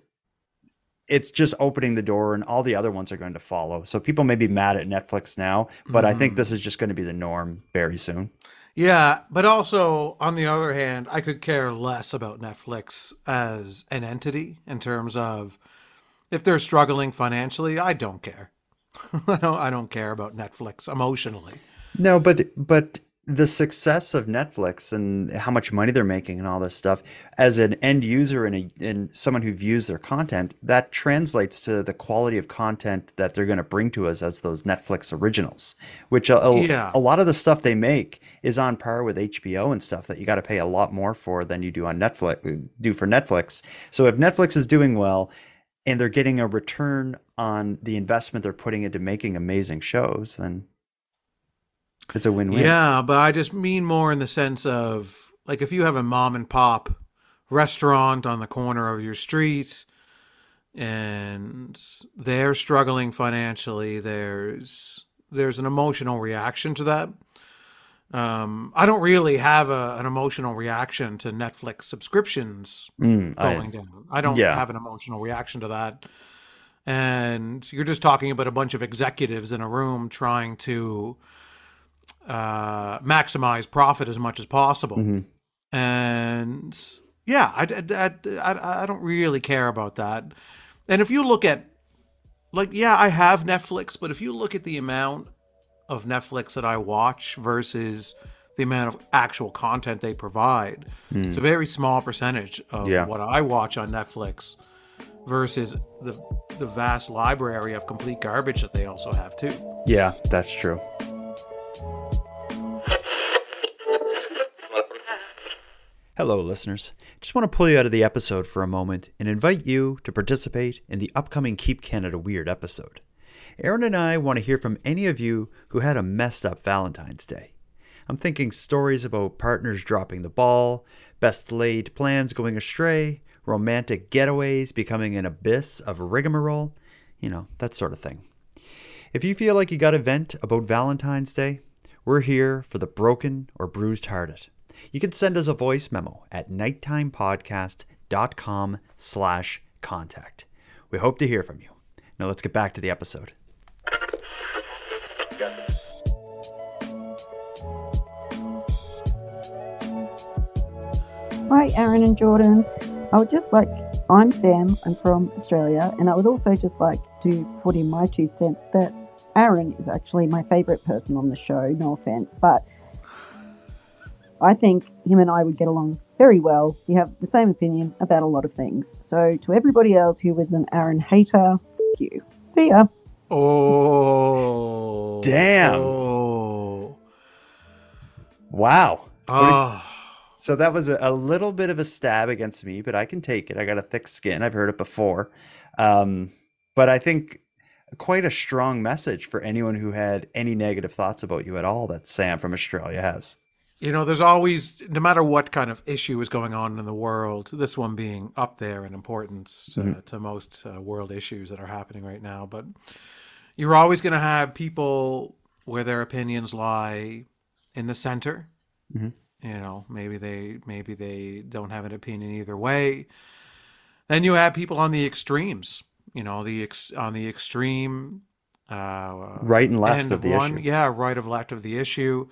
it's just opening the door and all the other ones are going to follow. So people may be mad at Netflix now, but I think Mhm. this is just going to be the norm very soon. Yeah, but also on the other hand, I could care less about Netflix as an entity in terms of if they're struggling financially, I don't care. I don't I don't care about Netflix emotionally. No, but but the success of Netflix and how much money they're making and all this stuff, as an end user and, a, and someone who views their content, that translates to the quality of content that they're going to bring to us as those Netflix originals, which a, a- Yeah. a lot of the stuff they make is on par with HBO and stuff that you got to pay a lot more for than you do on Netflix, do for Netflix. So if Netflix is doing well and they're getting a return on the investment they're putting into making amazing shows, then it's a win-win. Yeah, but I just mean more in the sense of like if you have a mom and pop restaurant on the corner of your street and they're struggling financially, there's there's an emotional reaction to that. Um, I don't really have a, an emotional reaction to Netflix subscriptions Mm, I- going down. I don't yeah. have an emotional reaction to that. And you're just talking about a bunch of executives in a room trying to uh, maximize profit as much as possible. Mhm. And yeah, I, I, I, I don't really care about that. And if you look at, like, yeah, I have Netflix, but if you look at the amount of Netflix that I watch versus the amount of actual content they provide, it's a Hmm. very small percentage of Yeah. what I watch on Netflix versus the the vast library of complete garbage that they also have too. Yeah, that's true. Hello, listeners. Just want to pull you out of the episode for a moment and invite you to participate in the upcoming Keep Canada Weird episode. Aaron and I want to hear from any of you who had a messed up Valentine's Day. I'm thinking stories about partners dropping the ball, best laid plans going astray, romantic getaways becoming an abyss of rigmarole, you know, that sort of thing. If you feel like you got a vent about Valentine's Day, we're here for the broken or bruised hearted. You can send us a voice memo at nighttimepodcast.com slash contact. We hope to hear from you. Now let's get back to the episode. Hi, Aaron and Jordan. I would just like, I'm Sam, I'm from Australia, and I would also just like to put in my two cents that Aaron is actually my favourite person on the show, no offence, but I think him and I would get along very well. We have the same opinion about a lot of things. So, to everybody else who was an Aaron hater, f- you. See ya. Oh. Damn. Oh. Wow. Ah. So that was a, a little bit of a stab against me, but I can take it. I got a thick skin. I've heard it before. Um, but I think quite a strong message for anyone who had any negative thoughts about you at all that Sam from Australia has. You know, there's always, no matter what kind of issue is going on in the world, this one being up there in importance to, Mhm. to most uh, world issues that are happening right now. But you're always going to have people where their opinions lie in the center. Mhm. You know, maybe they maybe they don't have an opinion either way. Then you have people on the extremes. You know, the ex- on the extreme uh, Right and left end of the one. issue. Yeah, right of left of the issue.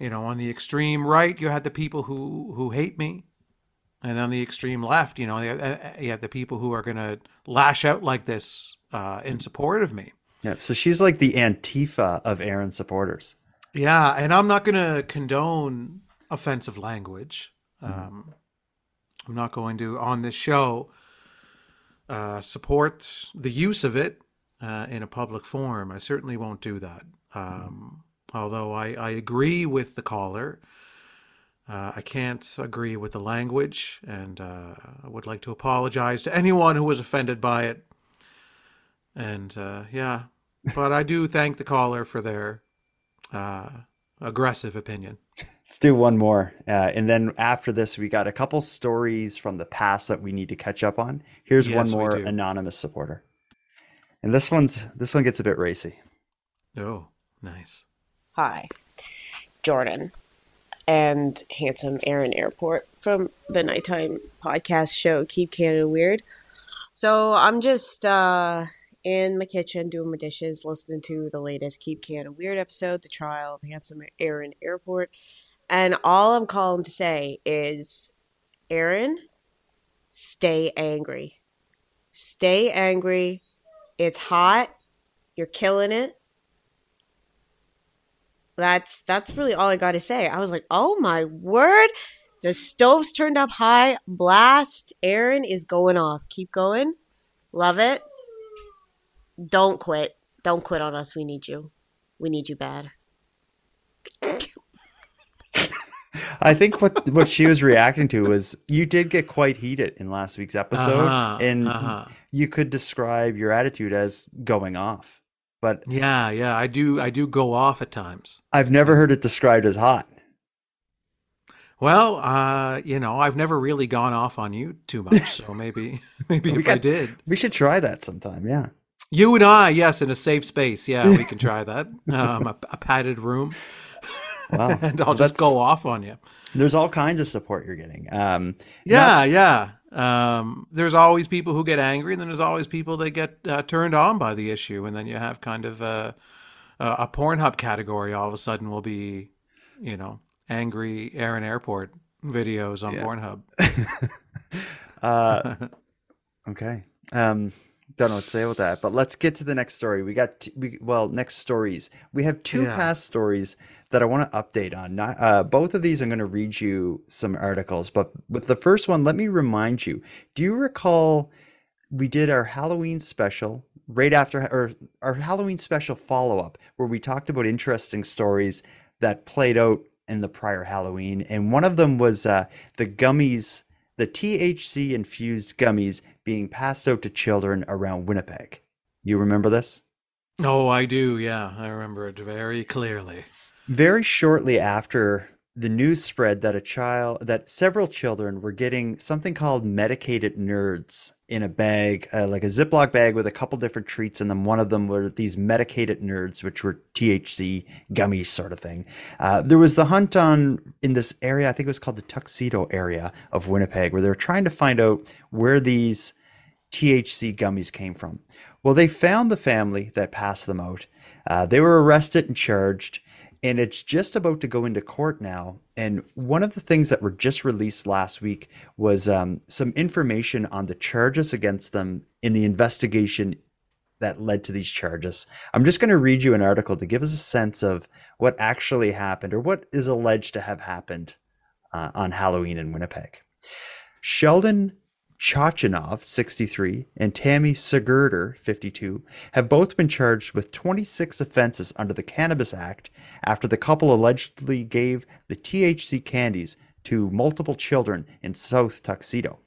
You know, on the extreme right, you had the people who who hate me, and on the extreme left, you know, you have- the people who are going to lash out like this uh, in support of me. Yeah, so she's like the Antifa of Aaron supporters. Yeah, and I'm not going to condone offensive language. Um, I'm not going to on this show uh, support the use of it uh, in a public forum. I certainly won't do that. Um, although I, I agree with the caller, uh, I can't agree with the language, and uh, I would like to apologize to anyone who was offended by it. And uh, yeah, but I do thank the caller for their uh, aggressive opinion. Let's do one more. Uh, and then after this, we got a couple stories from the past that we need to catch up on. Here's one Yes, we more anonymous supporter. And this one's this one gets a bit racy. Oh, nice. Hi, Jordan and handsome Aaron Airport from the nighttime podcast show Keep Canada Weird. So I'm just uh, in my kitchen doing my dishes, listening to the latest Keep Canada Weird episode, the trial of handsome Aaron Airport, and all I'm calling to say is, Aaron, stay angry. Stay angry. It's hot. You're killing it that's that's really all I got to say. I was like, "Oh my word. The stove's turned up high. Blast. Aaron is going off. Keep going. Love it. Don't quit. Don't quit on us. We need you. We need you bad." I think what what she was reacting to was you did get quite heated in last week's episode, Uh-huh, and uh-huh. you could describe your attitude as going off. But Yeah, yeah, I do. I do go off at times. I've never heard it described as hot. Well, uh, you know, I've never really gone off on you too much, so maybe, maybe if I did, We should try that sometime. Yeah. you and I, yes, in a safe space, yeah, we can try that. Um, a, a padded room, Wow. and I'll Well, just go off on you. There's all kinds of support you're getting. Um, Yeah, yeah. Um, there's always people who get angry, and then there's always people that get uh, turned on by the issue, and then you have kind of a, a Pornhub category. All of a sudden, will be, you know, angry Aaron Airport videos on Yeah. Pornhub. Uh, okay. Um, don't know what to say about that, but let's get to the next story. We got t- we well next stories. We have two Yeah. past stories that I want to update on. Uh, both of these, I'm going to read you some articles, but with the first one, let me remind you. Do you recall we did our Halloween special right after, or our Halloween special follow up, where we talked about interesting stories that played out in the prior Halloween, and one of them was uh, the gummies, the THC infused gummies being passed out to children around Winnipeg. You remember this? Oh, I do. Yeah, I remember it very clearly. Very shortly after the news spread that a child, that several children were getting something called medicated nerds in a bag, uh, like a Ziploc bag with a couple different treats in them. One of them were these medicated nerds, which were THC gummies, sort of thing. Uh, there was the hunt on in this area, I think it was called the Tuxedo area of Winnipeg, where they were trying to find out where these THC gummies came from. Well, they found the family that passed them out. Uh, they were arrested and charged, and it's just about to go into court now. And one of the things that were just released last week was um, some information on the charges against them in the investigation that led to these charges. I'm just going to read you an article to give us a sense of what actually happened or what is alleged to have happened uh, on Halloween in Winnipeg. Sheldon Chachinov, 63, and Tammy Segurder, 52, have both been charged with 26 offenses under the Cannabis Act after the couple allegedly gave the THC candies to multiple children in South Tuxedo.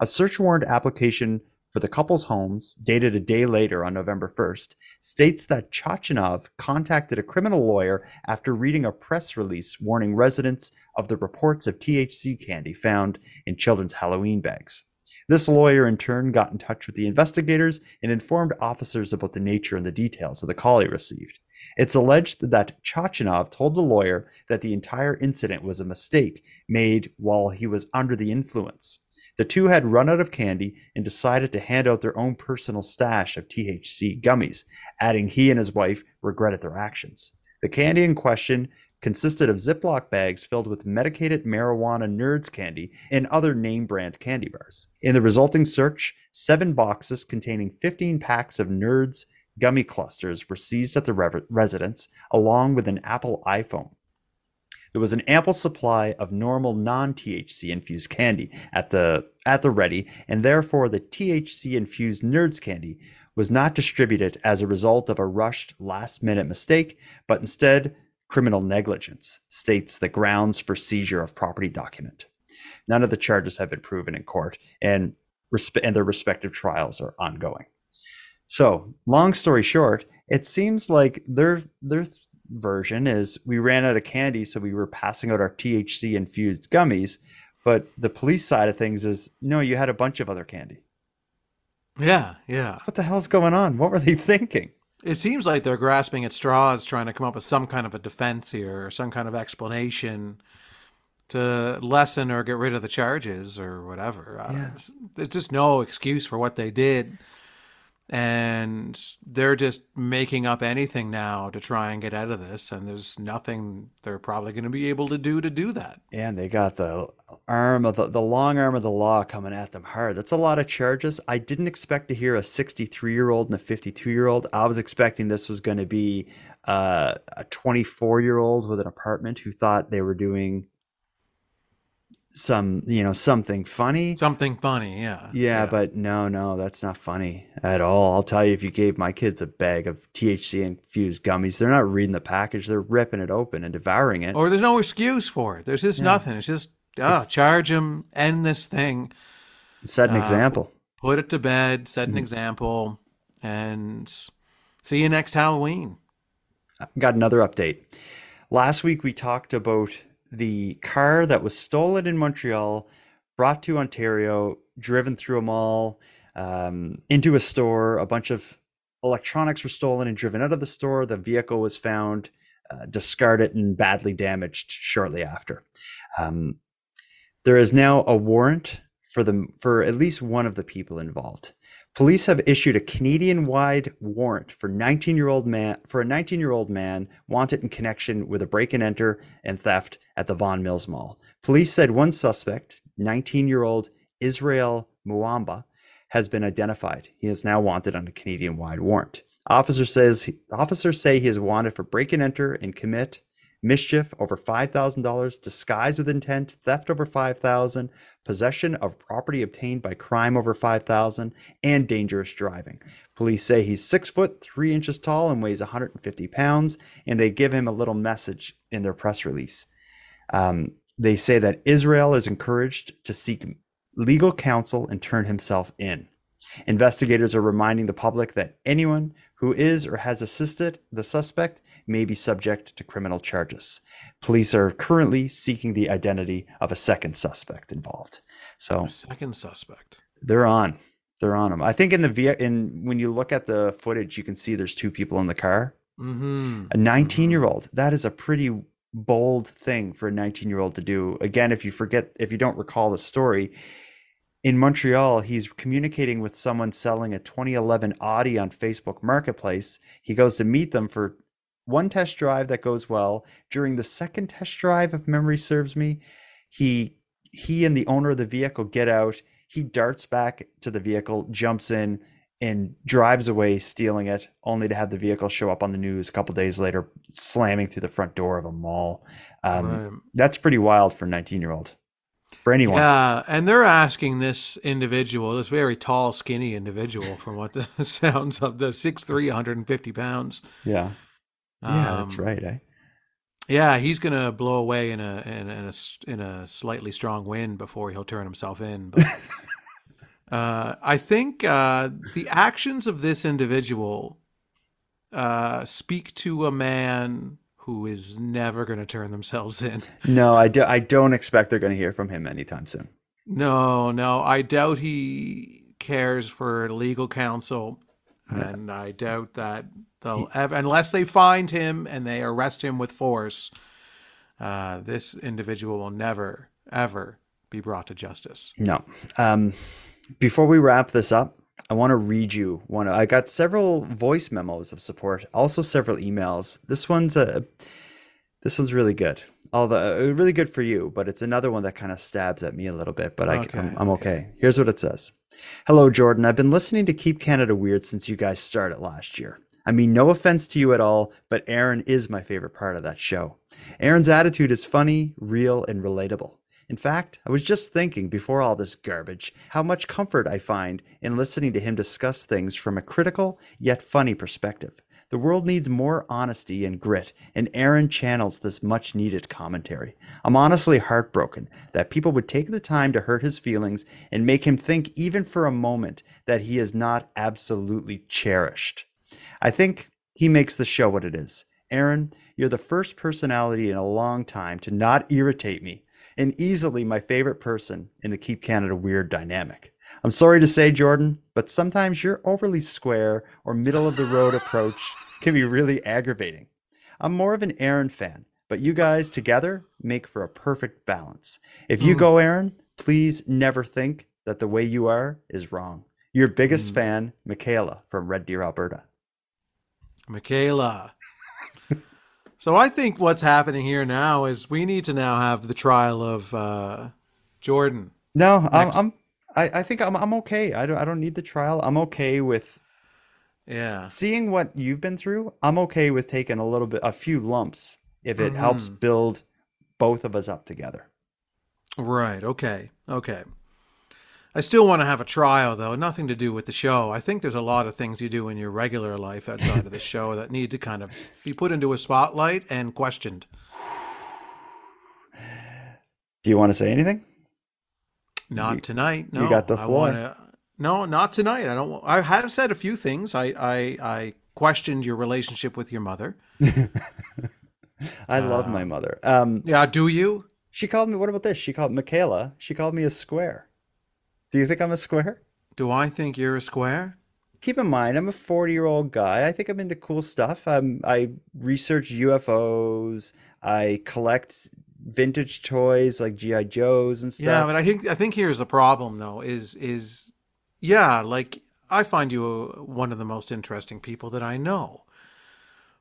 A search warrant application for the couple's homes, dated a day later on November 1st, states that Chachinov contacted a criminal lawyer after reading a press release warning residents of the reports of THC candy found in children's Halloween bags. This lawyer, in turn, got in touch with the investigators and informed officers about the nature and the details of the call he received. It's alleged that Chachinov told the lawyer that the entire incident was a mistake made while he was under the influence. The two had run out of candy and decided to hand out their own personal stash of THC gummies, adding he and his wife regretted their actions. The candy in question consisted of Ziploc bags filled with medicated marijuana nerds candy and other name brand candy bars. In the resulting search, seven boxes containing 15 packs of nerds gummy clusters were seized at the re- residence, along with an Apple iPhone. There was an ample supply of normal non-THC infused candy at the at the ready, and therefore the THC infused Nerds candy was not distributed as a result of a rushed last-minute mistake, but instead criminal negligence, states the grounds for seizure of property document. None of the charges have been proven in court, and, resp- and their respective trials are ongoing. So, long story short, it seems like their their version is we ran out of candy, so we were passing out our THC infused gummies. But the police side of things is no, you had a bunch of other candy. Yeah, yeah. What the hell's going on? What were they thinking? It seems like they're grasping at straws, trying to come up with some kind of a defense here, or some kind of explanation to lessen or get rid of the charges or whatever. Yeah. There's just no excuse for what they did. And they're just making up anything now to try and get out of this. And there's nothing they're probably going to be able to do to do that. And they got the arm of the, the long arm of the law coming at them hard. That's a lot of charges. I didn't expect to hear a 63 year old and a 52 year old. I was expecting this was going to be uh, a 24 year old with an apartment who thought they were doing some, you know, something funny. Something funny, yeah. Yeah, but no, no, that's not funny at all. I'll tell you, if you gave my kids a bag of THC infused gummies, they're not reading the package, they're ripping it open and devouring it. Or there's no excuse for it. There's just Yeah. nothing. It's just, oh, charge him, end this thing. Set an Uh, example. Put it to bed, set an Mhm. example, and see you next Halloween. got another update. Last week we talked about the car that was stolen in Montreal, brought to Ontario, driven through a mall, um, into a store. A bunch of electronics were stolen and driven out of the store. The vehicle was found uh, discarded and badly damaged shortly after. Um, there is now a warrant for the for at least one of the people involved. Police have issued a Canadian-wide warrant for 19-year-old man for a 19-year-old man wanted in connection with a break-and-enter and theft at the Vaughan Mills Mall. Police said one suspect, 19-year-old Israel Muamba, has been identified. He is now wanted on a Canadian-wide warrant. Officer says officers say he is wanted for break-and-enter and commit mischief over $5,000, disguise with intent, theft over 5,000, possession of property obtained by crime over 5,000, and dangerous driving. Police say he's six foot three inches tall and weighs 150 pounds, and they give him a little message in their press release. Um, they say that Israel is encouraged to seek legal counsel and turn himself in. Investigators are reminding the public that anyone who is or has assisted the suspect may be subject to criminal charges. Police are currently seeking the identity of a second suspect involved. So Second suspect. they're on. They're on them. I think in the via in when you look at the footage, you can see there's two people in the car. Mm-hmm. A 19 year old. That is a pretty bold thing for a 19 year old to do. Again, if you forget, if you don't recall the story, in Montreal, he's communicating with someone selling a 2011 Audi on Facebook Marketplace. He goes to meet them for one test drive that goes well. During the second test drive, if memory serves me, he he and the owner of the vehicle get out. He darts back to the vehicle, jumps in, and drives away, stealing it, only to have the vehicle show up on the news a couple days later, slamming through the front door of a mall. Um, Right. That's pretty wild for a 19 year old. For anyone. Yeah, and they're asking this individual, this very tall, skinny individual, from what the sounds of the 6'3", 150 pounds. Yeah. Yeah, that's Um, right. Eh? Yeah, he's gonna blow away in a in, a- in a in a slightly strong wind before he'll turn himself in. But Uh, I think uh, the actions of this individual uh, speak to a man who is never going to turn themselves in. No, I, do, I don't expect they're going to hear from him anytime soon. No, no, I doubt he cares for legal counsel. And I doubt that they'll ever, unless they find him and they arrest him with force. Uh, this individual will never, ever be brought to justice. No. Um, before we wrap this up, I want to read you one. I got several voice memos of support, also several emails. This one's a, this one's really good. Although uh, really good for you, but it's another one that kind of stabs at me a little bit. But Okay, I'm, I'm okay. Here's what it says. Hello, Jordan. I've been listening to Keep Canada Weird since you guys started last year. I mean, no offense to you at all, but Aaron is my favorite part of that show. Aaron's attitude is funny, real, and relatable. In fact, I was just thinking before all this garbage how much comfort I find in listening to him discuss things from a critical yet funny perspective. The world needs more honesty and grit, and Aaron channels this much needed commentary. I'm honestly heartbroken that people would take the time to hurt his feelings and make him think, even for a moment, that he is not absolutely cherished. I think he makes the show what it is. Aaron, you're the first personality in a long time to not irritate me, and easily my favorite person in the Keep Canada Weird dynamic. I'm sorry to say, Jordan, but sometimes your overly square or middle of the road approach can be really aggravating. I'm more of an Aaron fan, but you guys together make for a perfect balance. If you Mm. go Aaron, please never think that the way you are is wrong. Your biggest fan, Michaela from Red Deer, Alberta. Michaela. so I think what's happening here now is we need to now have the trial of uh, Jordan. No, I'm, I'm I, I think I'm I'm okay. I don't I don't need the trial. I'm okay with Yeah. seeing what you've been through. I'm okay with taking a little bit a few lumps if it helps Mhm. build both of us up together. Right. Okay. Okay. I still want to have a trial, though. Nothing to do with the show. I think there's a lot of things you do in your regular life outside of the show that need to kind of be put into a spotlight and questioned. Do you want to say anything? Not You- tonight. you No. got the I floor. wanna- no, not tonight. I don't. I have said a few things. I I, I questioned your relationship with your mother. I love my Uh, mother. Um, yeah, do you? She called me. What about this? She called Michaela. She called me a square. Do you think I'm a square? Do I think you're a square? Keep in mind, I'm a 40 year old guy. I think I'm into cool stuff. I'm, I research UFOs. I collect vintage toys like GI Joes and stuff. Yeah, but I think I think here's the problem though is is yeah, like I find you a, one of the most interesting people that I know.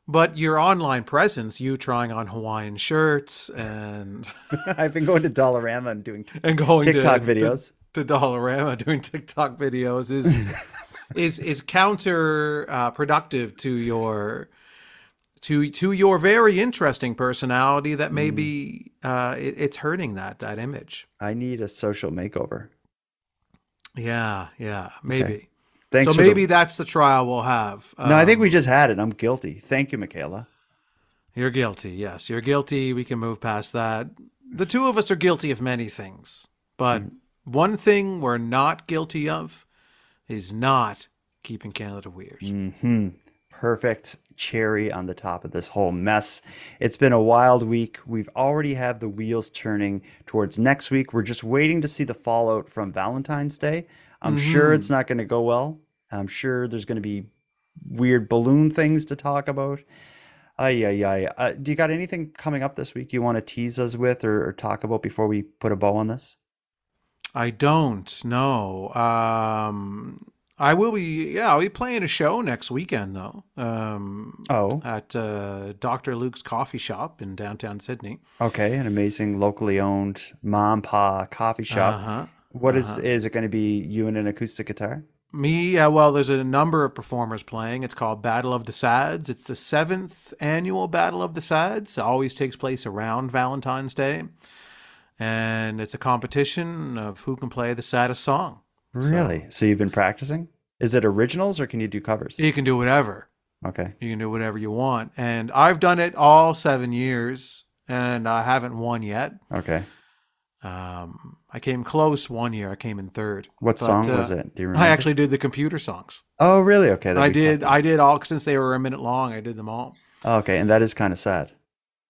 But your online presence, you trying on Hawaiian shirts and I've been going to Dollarama and doing and going TikTok to, videos. to, to Dollarama doing TikTok videos is is is counter uh, productive to your to to your very interesting personality that Mm. maybe uh, it, it's hurting that that image. I need a social makeover. Yeah, yeah, maybe. Thanks so for the- maybe that's the trial we'll have. no, I think we Um, just had it. I'm guilty. Thank you, Michaela. You're guilty. Yes, you're guilty. We can move past that. The two of us are guilty of many things, but Mm-hmm. one thing we're not guilty of is not keeping Canada weird. hmm Perfect cherry on the top of this whole mess. It's been a wild week. We've already have the wheels turning towards next week. We're just waiting to see the fallout from Valentine's Day. I'm sure Mhm. it's not going to go well. I'm sure there's going to be weird balloon things to talk about. Ay, ay, ay. Uh, do you got anything coming up this week you want to tease us with or, or talk about before we put a bow on this? I don't know. Um, I will be. Yeah, I'll be playing a show next weekend though. Um, Oh. at uh, Doktor Luke's Coffee Shop in downtown Sydney. Okay, an amazing locally owned mom pa coffee shop. Uh-huh, What is uh-huh. is it going to be you and an acoustic guitar? Me, yeah, well, there's a number of performers playing. It's called Battle of the Sads. It's the seventh annual Battle of the Sads. It always takes place around Valentine's Day. And it's a competition of who can play the saddest song. Really? So, you've been practicing? Is it originals or can you do covers? You can do whatever. Okay. You can do whatever you want. And I've done it all seven years, and I haven't won yet. Okay. Um, I came close one year. I came in third. What song was it? Do you remember? I actually did the computer songs. Oh, really? Okay. I did. I did all since they were a minute long. I did them all. about. Okay, and that is kind of sad.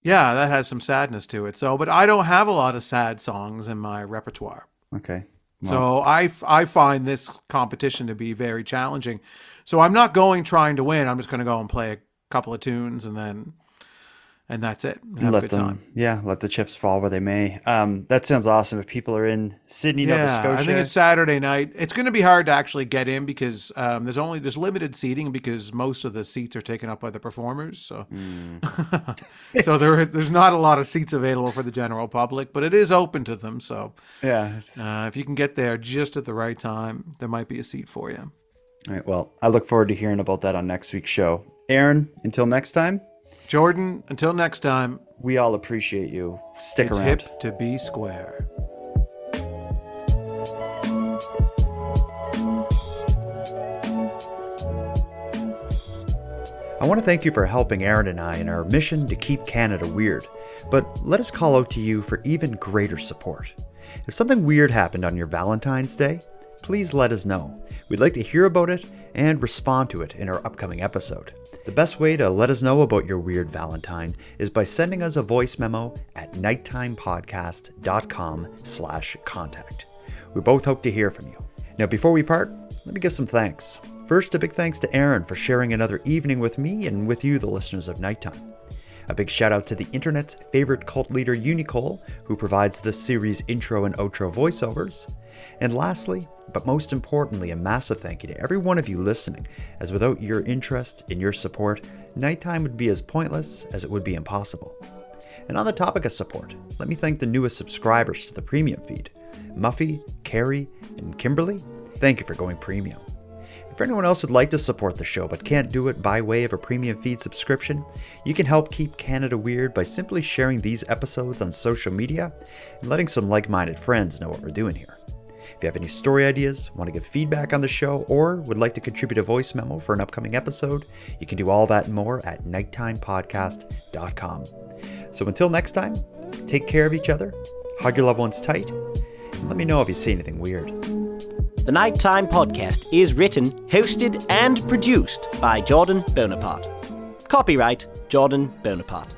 Yeah, that has some sadness to it. So, but I don't have a lot of sad songs in my repertoire. Okay. Well, So I find this competition to be very challenging. So I'm not going trying to win. I'm just going to go and play a couple of tunes and then, and that's it. Have let a good them, time. yeah, let the chips fall where they may. Um, that sounds awesome. If people are in Sydney, Nova Scotia, I think it's Saturday night. It's going to be hard to actually get in because um, there's only there's limited seating because most of the seats are taken up by the performers. So, Hmm. so there there's not a lot of seats available for the general public, but it is open to them. So, Yeah. uh, if you can get there just at the right time, there might be a seat for you. All right. Well, I look forward to hearing about that on next week's show. Aaron, until next time, Jordan. Until next time, we all appreciate you. Stick it's around. hip to be square. I want to thank you for helping Aaron and I in our mission to keep Canada weird, but let us call out to you for even greater support. If something weird happened on your Valentine's Day, please let us know. We'd like to hear about it and respond to it in our upcoming episode. The best way to let us know about your weird Valentine is by sending us a voice memo at nighttimepodcast.com slash contact. We both hope to hear from you. Now, before we part, let me give some thanks. First, a big thanks to Aaron for sharing another evening with me and with you, the listeners of Nighttime. A big shout out to the internet's favorite cult leader, Unicole, who provides this series' intro and outro voiceovers. And lastly, but most importantly, a massive thank you to every one of you listening, as without your interest and your support, Nighttime would be as pointless as it would be impossible. And on the topic of support, let me thank the newest subscribers to the premium feed Muffy, Carrie, and Kimberly. Thank you for going premium. If anyone else would like to support the show but can't do it by way of a premium feed subscription, you can help keep Canada weird by simply sharing these episodes on social media and letting some like minded friends know what we're doing here. If you have any story ideas, want to give feedback on the show, or would like to contribute a voice memo for an upcoming episode, you can do all that and more at nighttimepodcast.com. So until next time, take care of each other, hug your loved ones tight, and let me know if you see anything weird. The Nighttime Podcast is written, hosted, and produced by Jordan Bonaparte. Copyright Jordan Bonaparte.